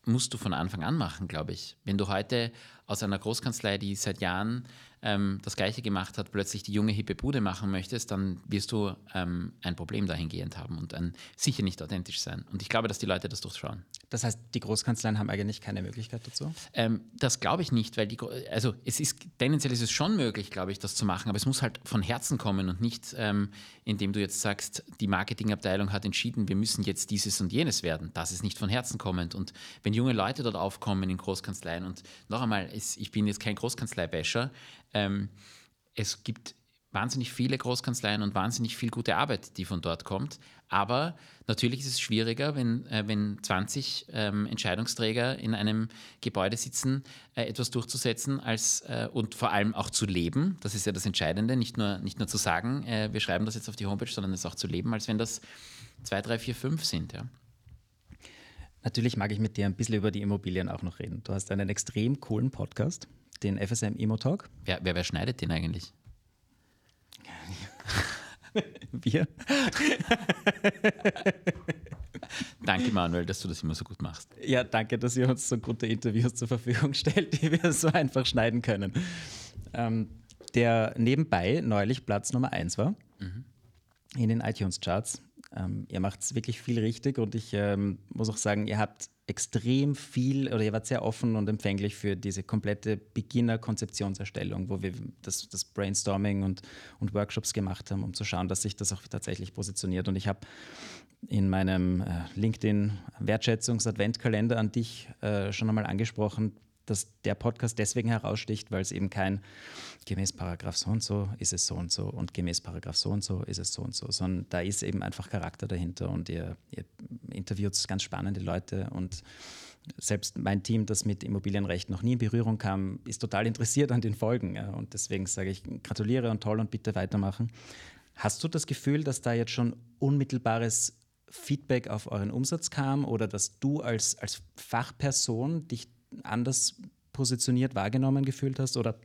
musst du von Anfang an machen, glaube ich. Wenn du heute aus einer Großkanzlei, die seit Jahren ähm, das Gleiche gemacht hat, plötzlich die junge hippe Bude machen möchtest, dann wirst du ähm, ein Problem dahingehend haben und ein, sicher nicht authentisch sein. Und ich glaube, dass die Leute das durchschauen. Das heißt, die Großkanzleien haben eigentlich keine Möglichkeit dazu? Ähm, das glaube ich nicht, weil die, also es ist, tendenziell ist es schon möglich, glaube ich, das zu machen, aber es muss halt von Herzen kommen und nicht, ähm, indem du jetzt sagst, die Marketingabteilung hat entschieden, wir müssen jetzt dieses und jenes werden. Das ist nicht von Herzen kommend. Und wenn junge Leute dort aufkommen in Großkanzleien und noch einmal, ich bin jetzt kein Großkanzlei-Basher, ähm, es gibt wahnsinnig viele Großkanzleien und wahnsinnig viel gute Arbeit, die von dort kommt. Aber natürlich ist es schwieriger, wenn, äh, wenn 20 ähm, Entscheidungsträger in einem Gebäude sitzen, äh, etwas durchzusetzen als, äh, und vor allem auch zu leben. Das ist ja das Entscheidende, nicht nur, nicht nur zu sagen, äh, wir schreiben das jetzt auf die Homepage, sondern es auch zu leben, als wenn das zwei, drei, vier, fünf sind. Ja. Natürlich mag ich mit dir ein bisschen über die Immobilien auch noch reden. Du hast einen extrem coolen Podcast, den FSM Immo Talk. Wer, wer, wer schneidet den eigentlich? Wir. danke, Manuel, dass du das immer so gut machst. Ja, danke, dass ihr uns so gute Interviews zur Verfügung stellt, die wir so einfach schneiden können. Ähm, der nebenbei neulich Platz Nummer 1 war mhm. in den iTunes-Charts. Ähm, ihr macht es wirklich viel richtig und ich ähm, muss auch sagen, ihr habt extrem viel oder ihr wart sehr offen und empfänglich für diese komplette Beginner-Konzeptionserstellung, wo wir das, das Brainstorming und, und, Workshops gemacht haben, um zu schauen, dass sich das auch tatsächlich positioniert. Und ich habe in meinem äh, LinkedIn-Wertschätzungs-Adventkalender an dich äh, schon einmal angesprochen, dass der Podcast deswegen heraussticht, weil es eben kein gemäß Paragraph so und so ist es so und so und gemäß Paragraph so und so ist es so und so, sondern da ist eben einfach Charakter dahinter und ihr, ihr interviewt ganz spannende Leute und selbst mein Team, das mit Immobilienrecht noch nie in Berührung kam, ist total interessiert an den Folgen. Ja. Und deswegen sage ich, gratuliere und toll und bitte weitermachen. Hast du das Gefühl, dass da jetzt schon unmittelbares Feedback auf euren Umsatz kam oder dass du als, als Fachperson dich anders positioniert wahrgenommen gefühlt hast oder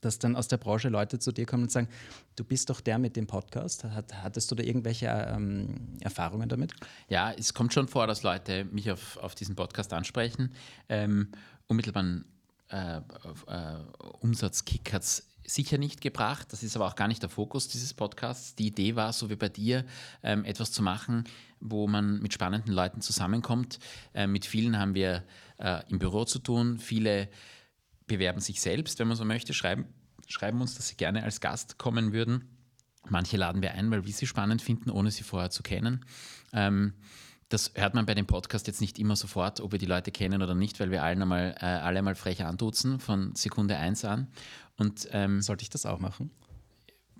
dass dann aus der Branche Leute zu dir kommen und sagen, du bist doch der mit dem Podcast. Hat, hattest du da irgendwelche ähm, Erfahrungen damit? Ja, es kommt schon vor, dass Leute mich auf, auf diesen Podcast ansprechen. Ähm, unmittelbaren äh, äh, Umsatzkick hat es sicher nicht gebracht. Das ist aber auch gar nicht der Fokus dieses Podcasts. Die Idee war, so wie bei dir, ähm, etwas zu machen, wo man mit spannenden Leuten zusammenkommt. Äh, mit vielen haben wir äh, im Büro zu tun. Viele bewerben sich selbst, wenn man so möchte, schreiben, schreiben uns, dass sie gerne als Gast kommen würden. Manche laden wir ein, weil wir sie spannend finden, ohne sie vorher zu kennen. Ähm, das hört man bei dem Podcast jetzt nicht immer sofort, ob wir die Leute kennen oder nicht, weil wir allen einmal, äh, alle einmal frech anduzen von Sekunde 1 an. Und, ähm, Sollte ich das auch machen?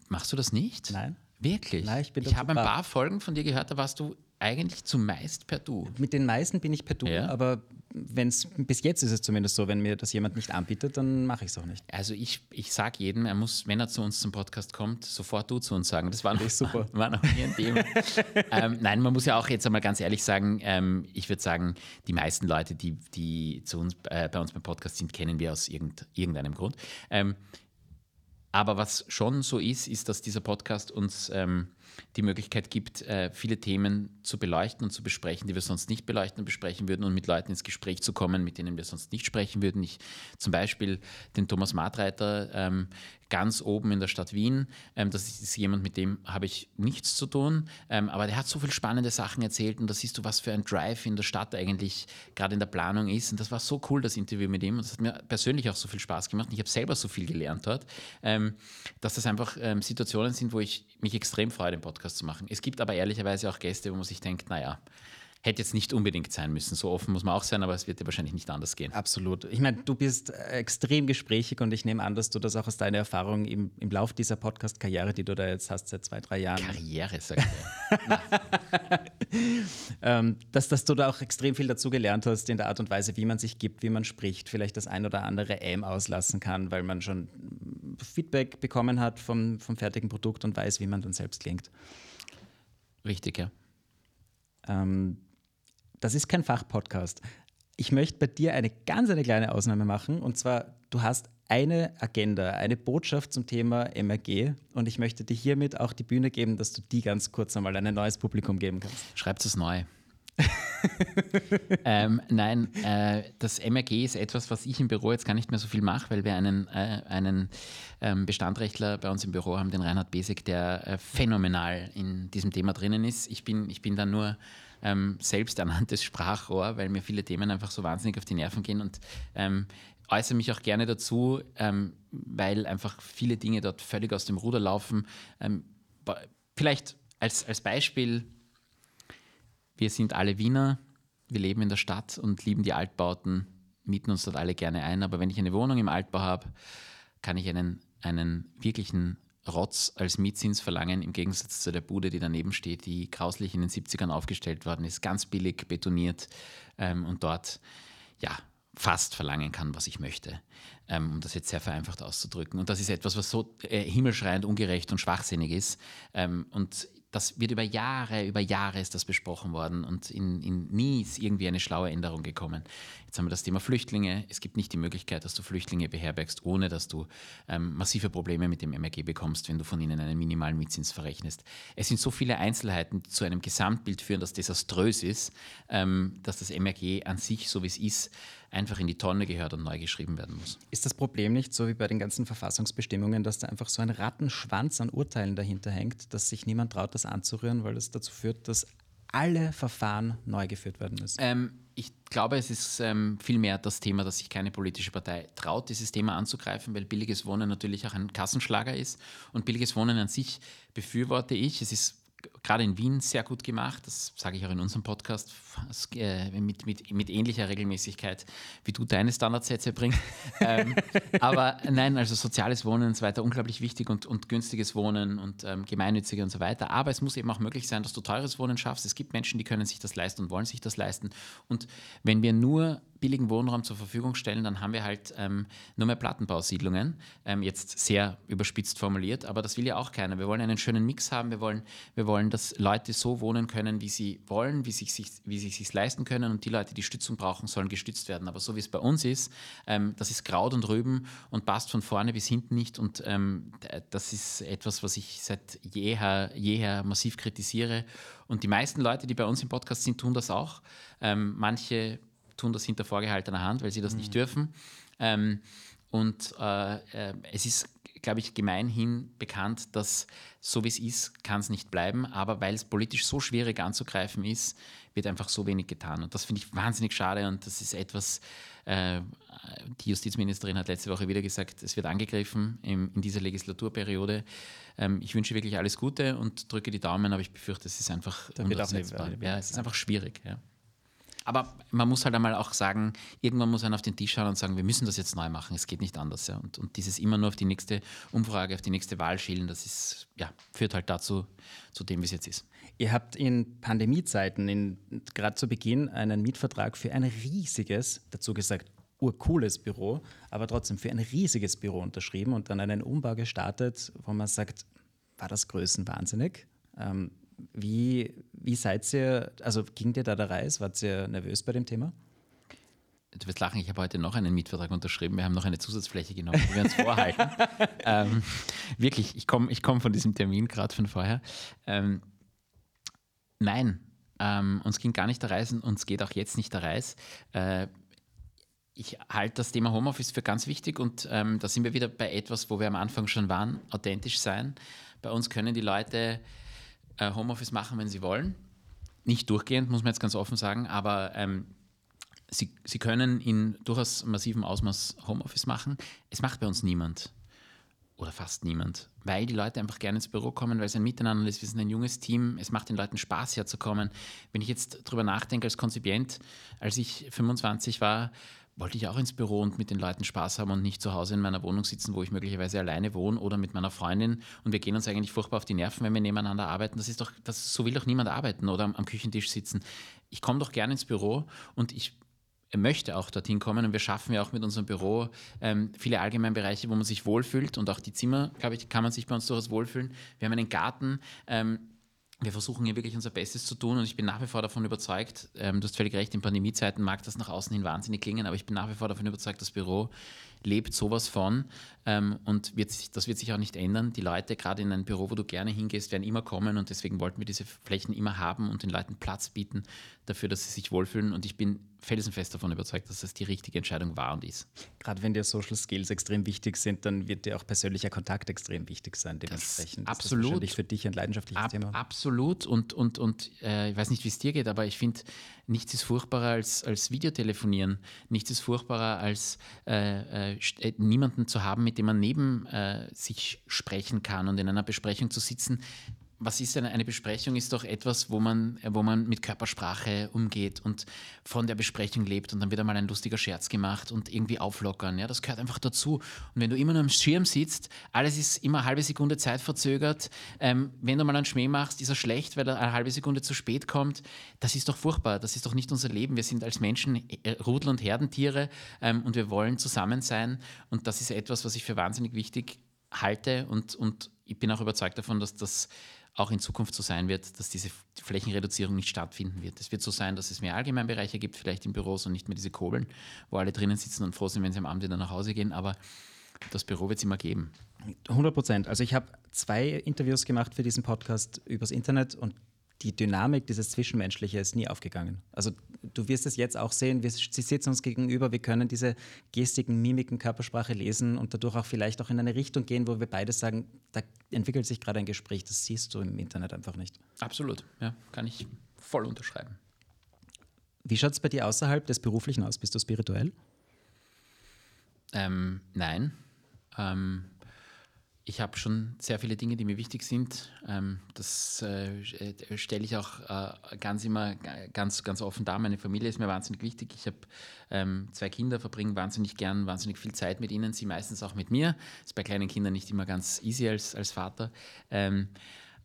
Machst du das nicht? Nein. Wirklich? Nein, ich bin Ich habe ein paar Folgen von dir gehört, da warst du eigentlich zumeist per Du. Mit den meisten bin ich per Du, ja. aber wenn es bis jetzt ist es zumindest so, wenn mir das jemand nicht anbietet, dann mache ich es auch nicht. Also ich, ich sage jedem, er muss, wenn er zu uns zum Podcast kommt, sofort du zu uns sagen. Das war noch, super. War, war noch nie ein Thema. ähm, nein, man muss ja auch jetzt einmal ganz ehrlich sagen, ähm, ich würde sagen, die meisten Leute, die, die zu uns, äh, bei uns beim Podcast sind, kennen wir aus irgend, irgendeinem Grund. Ähm, aber was schon so ist, ist, dass dieser Podcast uns ähm, die Möglichkeit gibt, äh, viele Themen zu beleuchten und zu besprechen, die wir sonst nicht beleuchten und besprechen würden und mit Leuten ins Gespräch zu kommen, mit denen wir sonst nicht sprechen würden. Ich zum Beispiel den Thomas Martreiter ähm, ganz oben in der Stadt Wien. Ähm, das ist jemand, mit dem habe ich nichts zu tun, ähm, aber der hat so viele spannende Sachen erzählt und da siehst du, was für ein Drive in der Stadt eigentlich gerade in der Planung ist. Und das war so cool, das Interview mit ihm und das hat mir persönlich auch so viel Spaß gemacht. Ich habe selber so viel gelernt dort, dass das einfach Situationen sind, wo ich mich extrem freue, den Podcast zu machen. Es gibt aber ehrlicherweise auch Gäste, wo man sich denkt, naja, hätte jetzt nicht unbedingt sein müssen. So offen muss man auch sein, aber es wird dir wahrscheinlich nicht anders gehen. Absolut. Ich meine, du bist extrem gesprächig und ich nehme an, dass du das auch aus deiner Erfahrung im, im Lauf dieser Podcast-Karriere, die du da jetzt hast, seit zwei, drei Jahren. Karriere, sagt er. ähm, dass, dass du da auch extrem viel dazu gelernt hast in der Art und Weise, wie man sich gibt, wie man spricht, vielleicht das ein oder andere M auslassen kann, weil man schon Feedback bekommen hat vom, vom fertigen Produkt und weiß, wie man dann selbst klingt. Richtig, ja. Ähm, das ist kein Fachpodcast. Ich möchte bei dir eine ganz eine kleine Ausnahme machen und zwar, du hast eine Agenda, eine Botschaft zum Thema MRG und ich möchte dir hiermit auch die Bühne geben, dass du die ganz kurz einmal an ein neues Publikum geben kannst. Schreibt es neu. ähm, nein, äh, das MRG ist etwas, was ich im Büro jetzt gar nicht mehr so viel mache, weil wir einen, äh, einen ähm, Bestandrechtler bei uns im Büro haben, den Reinhard Besek, der äh, phänomenal in diesem Thema drinnen ist. Ich bin, ich bin da nur ähm, selbst ernanntes Sprachrohr, weil mir viele Themen einfach so wahnsinnig auf die Nerven gehen und ähm, äußere mich auch gerne dazu, ähm, weil einfach viele Dinge dort völlig aus dem Ruder laufen. Ähm, vielleicht als, als Beispiel, wir sind alle Wiener, wir leben in der Stadt und lieben die Altbauten, mieten uns dort alle gerne ein, aber wenn ich eine Wohnung im Altbau habe, kann ich einen, einen wirklichen Rotz als Mietzins verlangen, im Gegensatz zu der Bude, die daneben steht, die grauslich in den 70ern aufgestellt worden ist, ganz billig betoniert ähm, und dort ja fast verlangen kann, was ich möchte, ähm, um das jetzt sehr vereinfacht auszudrücken. Und das ist etwas, was so äh, himmelschreiend ungerecht und schwachsinnig ist. Ähm, und das wird über Jahre, über Jahre ist das besprochen worden und in, in, nie ist irgendwie eine schlaue Änderung gekommen. Jetzt haben wir das Thema Flüchtlinge. Es gibt nicht die Möglichkeit, dass du Flüchtlinge beherbergst, ohne dass du ähm, massive Probleme mit dem MRG bekommst, wenn du von ihnen einen minimalen Mietzins verrechnest. Es sind so viele Einzelheiten, die zu einem Gesamtbild führen, das desaströs ist, ähm, dass das MRG an sich, so wie es ist, einfach in die Tonne gehört und neu geschrieben werden muss. Ist das Problem nicht so wie bei den ganzen Verfassungsbestimmungen, dass da einfach so ein Rattenschwanz an Urteilen dahinter hängt, dass sich niemand traut, das anzurühren, weil das dazu führt, dass alle Verfahren neu geführt werden müssen? Ähm, ich glaube, es ist ähm, vielmehr das Thema, dass sich keine politische Partei traut, dieses Thema anzugreifen, weil billiges Wohnen natürlich auch ein Kassenschlager ist. Und billiges Wohnen an sich befürworte ich. Es ist gerade in Wien sehr gut gemacht. Das sage ich auch in unserem Podcast äh, mit, mit, mit ähnlicher Regelmäßigkeit, wie du deine Standardsätze bringst. ähm, aber nein, also soziales Wohnen und so weiter, unglaublich wichtig und, und günstiges Wohnen und ähm, gemeinnützige und so weiter. Aber es muss eben auch möglich sein, dass du teures Wohnen schaffst. Es gibt Menschen, die können sich das leisten und wollen sich das leisten. Und wenn wir nur billigen Wohnraum zur Verfügung stellen, dann haben wir halt ähm, nur mehr Plattenbausiedlungen. Ähm, jetzt sehr überspitzt formuliert, aber das will ja auch keiner. Wir wollen einen schönen Mix haben. Wir wollen, wir wollen, dass Leute so wohnen können, wie sie wollen, wie sie sich, wie sie sich leisten können und die Leute, die Stützung brauchen, sollen gestützt werden. Aber so wie es bei uns ist, ähm, das ist Kraut und Rüben und passt von vorne bis hinten nicht und ähm, das ist etwas, was ich seit jeher, jeher massiv kritisiere. Und die meisten Leute, die bei uns im Podcast sind, tun das auch. Ähm, manche tun das hinter vorgehaltener Hand, weil sie das mhm. nicht dürfen. Ähm, und äh, äh, es ist, glaube ich, gemeinhin bekannt, dass so wie es ist, kann es nicht bleiben. Aber weil es politisch so schwierig anzugreifen ist, wird einfach so wenig getan. Und das finde ich wahnsinnig schade und das ist etwas, äh, die Justizministerin hat letzte Woche wieder gesagt, es wird angegriffen im, in dieser Legislaturperiode. Ähm, ich wünsche wirklich alles Gute und drücke die Daumen, aber ich befürchte, es ist einfach unumsetzbar. Ja, es ist einfach schwierig. Ja. Aber man muss halt einmal auch sagen, irgendwann muss man auf den Tisch schauen und sagen, wir müssen das jetzt neu machen, es geht nicht anders. Ja. Und, und dieses immer nur auf die nächste Umfrage, auf die nächste Wahl schielen, das ist, ja, führt halt dazu, zu dem, wie es jetzt ist. Ihr habt in Pandemiezeiten, gerade zu Beginn, einen Mietvertrag für ein riesiges, dazu gesagt urcooles Büro, aber trotzdem für ein riesiges Büro unterschrieben und dann einen Umbau gestartet, wo man sagt, war das größenwahnsinnig? Ähm, wie, wie seid ihr, also ging dir da der Reis? Wart ihr nervös bei dem Thema? Du wirst lachen, ich habe heute noch einen Mietvertrag unterschrieben. Wir haben noch eine Zusatzfläche genommen, die wir uns vorhalten. ähm, wirklich, ich komme ich komm von diesem Termin gerade von vorher. Ähm, nein, ähm, uns ging gar nicht der Reis und uns geht auch jetzt nicht der Reis. Äh, ich halte das Thema Homeoffice für ganz wichtig und ähm, da sind wir wieder bei etwas, wo wir am Anfang schon waren, authentisch sein. Bei uns können die Leute äh, Homeoffice machen, wenn sie wollen. Nicht durchgehend, muss man jetzt ganz offen sagen, aber ähm, sie, sie können in durchaus massivem Ausmaß Homeoffice machen. Es macht bei uns niemand oder fast niemand, weil die Leute einfach gerne ins Büro kommen, weil es ein Miteinander ist. Wir sind ein junges Team, es macht den Leuten Spaß herzukommen. Wenn ich jetzt darüber nachdenke als Konzipient, als ich 25 war, wollte ich auch ins Büro und mit den Leuten Spaß haben und nicht zu Hause in meiner Wohnung sitzen, wo ich möglicherweise alleine wohne oder mit meiner Freundin und wir gehen uns eigentlich furchtbar auf die Nerven, wenn wir nebeneinander arbeiten. Das ist doch, das, so will doch niemand arbeiten oder am, am Küchentisch sitzen. Ich komme doch gerne ins Büro und ich möchte auch dorthin kommen und wir schaffen ja auch mit unserem Büro ähm, viele Allgemeinbereiche, wo man sich wohlfühlt und auch die Zimmer, glaube ich, kann man sich bei uns durchaus wohlfühlen. Wir haben einen Garten, ähm, wir versuchen hier wirklich unser Bestes zu tun und ich bin nach wie vor davon überzeugt, ähm, du hast völlig recht, in Pandemiezeiten mag das nach außen hin wahnsinnig klingen, aber ich bin nach wie vor davon überzeugt, das Büro lebt sowas von ähm, und wird sich, das wird sich auch nicht ändern. Die Leute, gerade in ein Büro, wo du gerne hingehst, werden immer kommen und deswegen wollten wir diese Flächen immer haben und den Leuten Platz bieten dafür, dass sie sich wohlfühlen und ich bin felsenfest davon überzeugt, dass das die richtige Entscheidung war und ist. Gerade wenn dir Social Skills extrem wichtig sind, dann wird dir auch persönlicher Kontakt extrem wichtig sein. Dementsprechend das absolut. ist wahrscheinlich für dich ein leidenschaftliches Ab, Thema. Absolut und, und, und äh, ich weiß nicht, wie es dir geht, aber ich finde, nichts ist furchtbarer als, als Videotelefonieren. Nichts ist furchtbarer als äh, äh, äh niemanden zu haben, mit dem man neben äh, sich sprechen kann und in einer Besprechung zu sitzen, was ist denn eine Besprechung? Ist doch etwas, wo man, wo man mit Körpersprache umgeht und von der Besprechung lebt und dann wird einmal ein lustiger Scherz gemacht und irgendwie auflockern. Ja, das gehört einfach dazu. Und wenn du immer nur am Schirm sitzt, alles ist immer eine halbe Sekunde Zeit verzögert. Ähm, wenn du mal einen Schmäh machst, ist er schlecht, weil er eine halbe Sekunde zu spät kommt. Das ist doch furchtbar. Das ist doch nicht unser Leben. Wir sind als Menschen äh, Rudel- und Herdentiere ähm, und wir wollen zusammen sein. Und das ist etwas, was ich für wahnsinnig wichtig halte und, und ich bin auch überzeugt davon, dass das auch in Zukunft so sein wird, dass diese Flächenreduzierung nicht stattfinden wird. Es wird so sein, dass es mehr Allgemeinbereiche gibt, vielleicht in Büros und nicht mehr diese Kobeln, wo alle drinnen sitzen und froh sind, wenn sie am Abend wieder nach Hause gehen. Aber das Büro wird es immer geben. 100 Prozent. Also ich habe zwei Interviews gemacht für diesen Podcast übers Internet und die Dynamik, dieses Zwischenmenschliche ist nie aufgegangen. Also du wirst es jetzt auch sehen, wir, sie sitzen uns gegenüber, wir können diese Gestiken, Mimiken, Körpersprache lesen und dadurch auch vielleicht auch in eine Richtung gehen, wo wir beide sagen, da entwickelt sich gerade ein Gespräch, das siehst du im Internet einfach nicht. Absolut, ja, kann ich voll unterschreiben. Wie schaut es bei dir außerhalb des Beruflichen aus? Bist du spirituell? Ähm, nein. Ähm, ich habe schon sehr viele Dinge, die mir wichtig sind. Ähm, das äh, stelle ich auch äh, ganz immer ganz, ganz offen dar. Meine Familie ist mir wahnsinnig wichtig. Ich habe ähm, zwei Kinder, verbringe wahnsinnig gern, wahnsinnig viel Zeit mit ihnen, sie meistens auch mit mir. Ist bei kleinen Kindern nicht immer ganz easy als, als Vater. Ähm,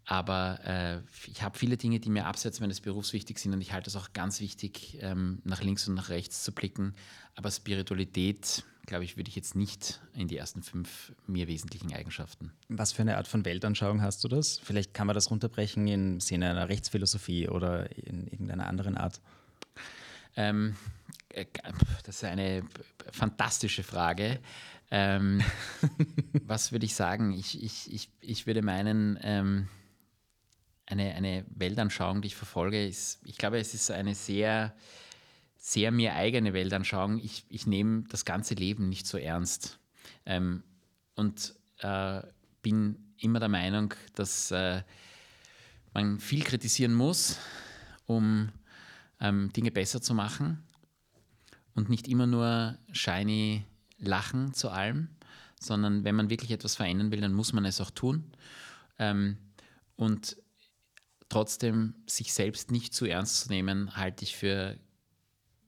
aber äh, ich habe viele Dinge, die mir abseits meines Berufs wichtig sind und ich halte es auch ganz wichtig, ähm, nach links und nach rechts zu blicken. Aber Spiritualität, glaube ich, würde ich jetzt nicht in die ersten fünf mir wesentlichen Eigenschaften. Was für eine Art von Weltanschauung hast du das? Vielleicht kann man das runterbrechen im Sinne einer Rechtsphilosophie oder in irgendeiner anderen Art. Ähm, äh, das ist eine fantastische Frage. Ähm, was würde ich sagen? Ich, ich, ich, ich würde meinen, ähm, eine, eine Weltanschauung, die ich verfolge, ist, ich glaube, es ist eine sehr, sehr mir eigene Weltanschauung. Ich, ich nehme das ganze Leben nicht so ernst ähm, und äh, bin immer der Meinung, dass äh, man viel kritisieren muss, um ähm, Dinge besser zu machen und nicht immer nur shiny lachen zu allem, sondern wenn man wirklich etwas verändern will, dann muss man es auch tun. Ähm, und trotzdem sich selbst nicht zu ernst zu nehmen, halte ich für,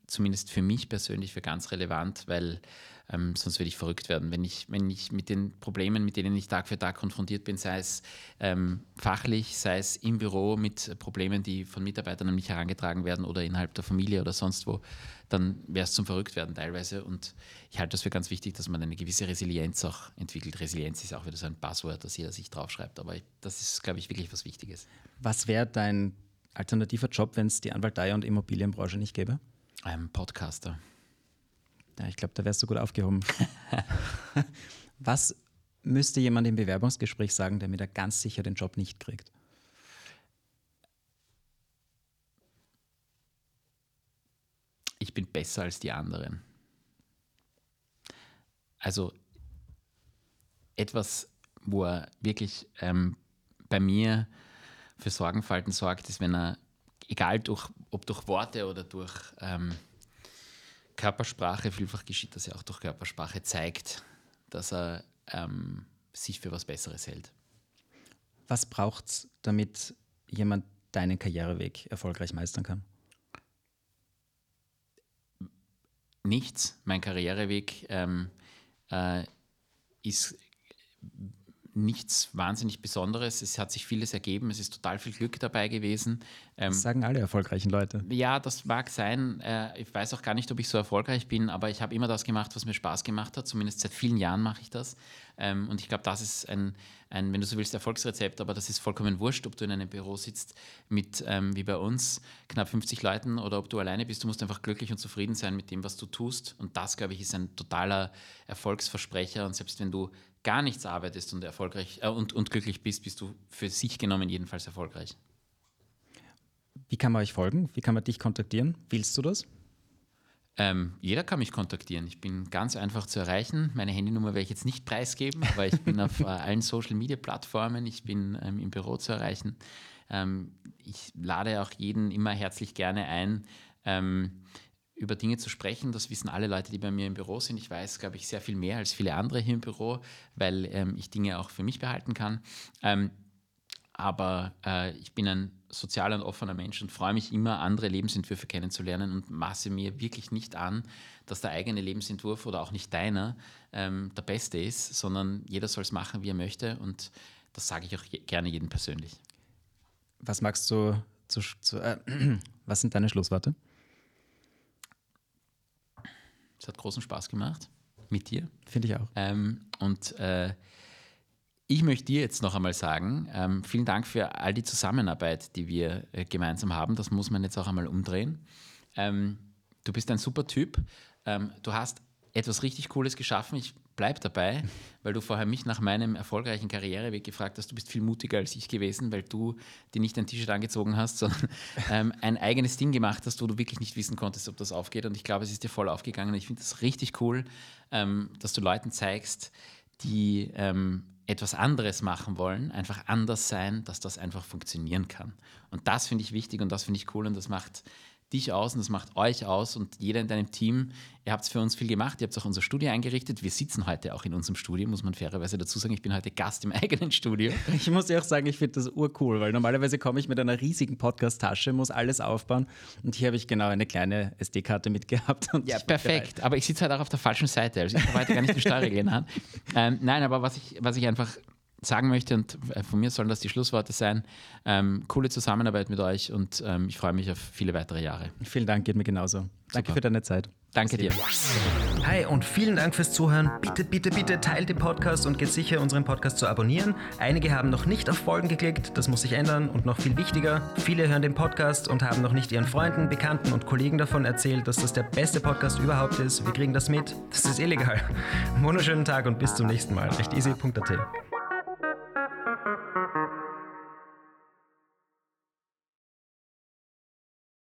zumindest für mich persönlich, für ganz relevant, weil ähm, sonst würde ich verrückt werden. Wenn ich, wenn ich mit den Problemen, mit denen ich Tag für Tag konfrontiert bin, sei es ähm, fachlich, sei es im Büro mit Problemen, die von Mitarbeitern an mich herangetragen werden oder innerhalb der Familie oder sonst wo, dann wäre es zum Verrücktwerden teilweise. Und ich halte das für ganz wichtig, dass man eine gewisse Resilienz auch entwickelt. Resilienz ist auch wieder so ein Passwort, das jeder sich draufschreibt. Aber das ist, glaube ich, wirklich was Wichtiges. Was wäre dein alternativer Job, wenn es die Anwaltei und Immobilienbranche nicht gäbe? Ein Podcaster. Ja, ich glaube, da wärst du gut aufgehoben. Was müsste jemand im Bewerbungsgespräch sagen, damit er ganz sicher den Job nicht kriegt? Ich bin besser als die anderen. Also etwas, wo er wirklich ähm, bei mir für Sorgenfalten sorgt, ist, wenn er, egal durch, ob durch Worte oder durch ähm, Körpersprache, vielfach geschieht das ja auch durch Körpersprache, zeigt, dass er ähm, sich für was Besseres hält. Was braucht es, damit jemand deinen Karriereweg erfolgreich meistern kann? Nichts. Mein Karriereweg ähm, äh, ist nichts wahnsinnig Besonderes. Es hat sich vieles ergeben. Es ist total viel Glück dabei gewesen. Ähm, das sagen alle erfolgreichen Leute. Ja, das mag sein. Äh, ich weiß auch gar nicht, ob ich so erfolgreich bin, aber ich habe immer das gemacht, was mir Spaß gemacht hat. Zumindest seit vielen Jahren mache ich das. Ähm, und ich glaube, das ist ein, ein, wenn du so willst, Erfolgsrezept, aber das ist vollkommen wurscht, ob du in einem Büro sitzt mit, ähm, wie bei uns, knapp 50 Leuten oder ob du alleine bist. Du musst einfach glücklich und zufrieden sein mit dem, was du tust. Und das, glaube ich, ist ein totaler Erfolgsversprecher. Und selbst wenn du gar nichts arbeitest und erfolgreich äh, und, und glücklich bist, bist du für sich genommen jedenfalls erfolgreich. Wie kann man euch folgen? Wie kann man dich kontaktieren? Willst du das? Ähm, jeder kann mich kontaktieren. Ich bin ganz einfach zu erreichen. Meine Handynummer werde ich jetzt nicht preisgeben, aber ich bin auf äh, allen Social Media Plattformen. Ich bin ähm, im Büro zu erreichen. Ähm, ich lade auch jeden immer herzlich gerne ein, ähm, über Dinge zu sprechen. Das wissen alle Leute, die bei mir im Büro sind. Ich weiß, glaube ich, sehr viel mehr als viele andere hier im Büro, weil ähm, ich Dinge auch für mich behalten kann. Ähm, aber äh, ich bin ein sozialer und offener Mensch und freue mich immer, andere Lebensentwürfe kennenzulernen und maße mir wirklich nicht an, dass der eigene Lebensentwurf oder auch nicht deiner ähm, der beste ist, sondern jeder soll es machen, wie er möchte und das sage ich auch je gerne jedem persönlich. Was magst du, zu, zu, äh, was sind deine Schlussworte? Es hat großen Spaß gemacht mit dir. Finde ich auch. Ähm, und äh, ich möchte dir jetzt noch einmal sagen, ähm, vielen Dank für all die Zusammenarbeit, die wir äh, gemeinsam haben. Das muss man jetzt auch einmal umdrehen. Ähm, du bist ein super Typ. Ähm, du hast etwas richtig Cooles geschaffen. Ich bleibe dabei, weil du vorher mich nach meinem erfolgreichen Karriereweg gefragt hast. Du bist viel mutiger als ich gewesen, weil du dir nicht ein T-Shirt angezogen hast, sondern ähm, ein eigenes Ding gemacht hast, wo du wirklich nicht wissen konntest, ob das aufgeht. Und ich glaube, es ist dir voll aufgegangen. Ich finde das richtig cool, ähm, dass du Leuten zeigst, die ähm, etwas anderes machen wollen, einfach anders sein, dass das einfach funktionieren kann. Und das finde ich wichtig und das finde ich cool und das macht dich aus und das macht euch aus und jeder in deinem Team. Ihr habt es für uns viel gemacht, ihr habt auch unser Studio eingerichtet. Wir sitzen heute auch in unserem Studio, muss man fairerweise dazu sagen. Ich bin heute Gast im eigenen Studio. Ich muss dir auch sagen, ich finde das urcool, weil normalerweise komme ich mit einer riesigen Podcast-Tasche, muss alles aufbauen und hier habe ich genau eine kleine SD-Karte mitgehabt. ja, perfekt. Aber ich sitze halt auch auf der falschen Seite, also ich habe heute gar nicht die Steuerregeln an. Ähm, nein, aber was ich, was ich einfach sagen möchte, und äh, von mir sollen das die Schlussworte sein, ähm, coole Zusammenarbeit mit euch und ähm, ich freue mich auf viele weitere Jahre. Vielen Dank, geht mir genauso. Danke Super. für deine Zeit. Danke dir. Hi und vielen Dank fürs Zuhören. Bitte, bitte, bitte teilt den Podcast und geht sicher, unseren Podcast zu abonnieren. Einige haben noch nicht auf Folgen geklickt, das muss sich ändern und noch viel wichtiger, viele hören den Podcast und haben noch nicht ihren Freunden, Bekannten und Kollegen davon erzählt, dass das der beste Podcast überhaupt ist. Wir kriegen das mit. Das ist illegal. Wunderschönen Tag und bis zum nächsten Mal. Echt easy.at. Música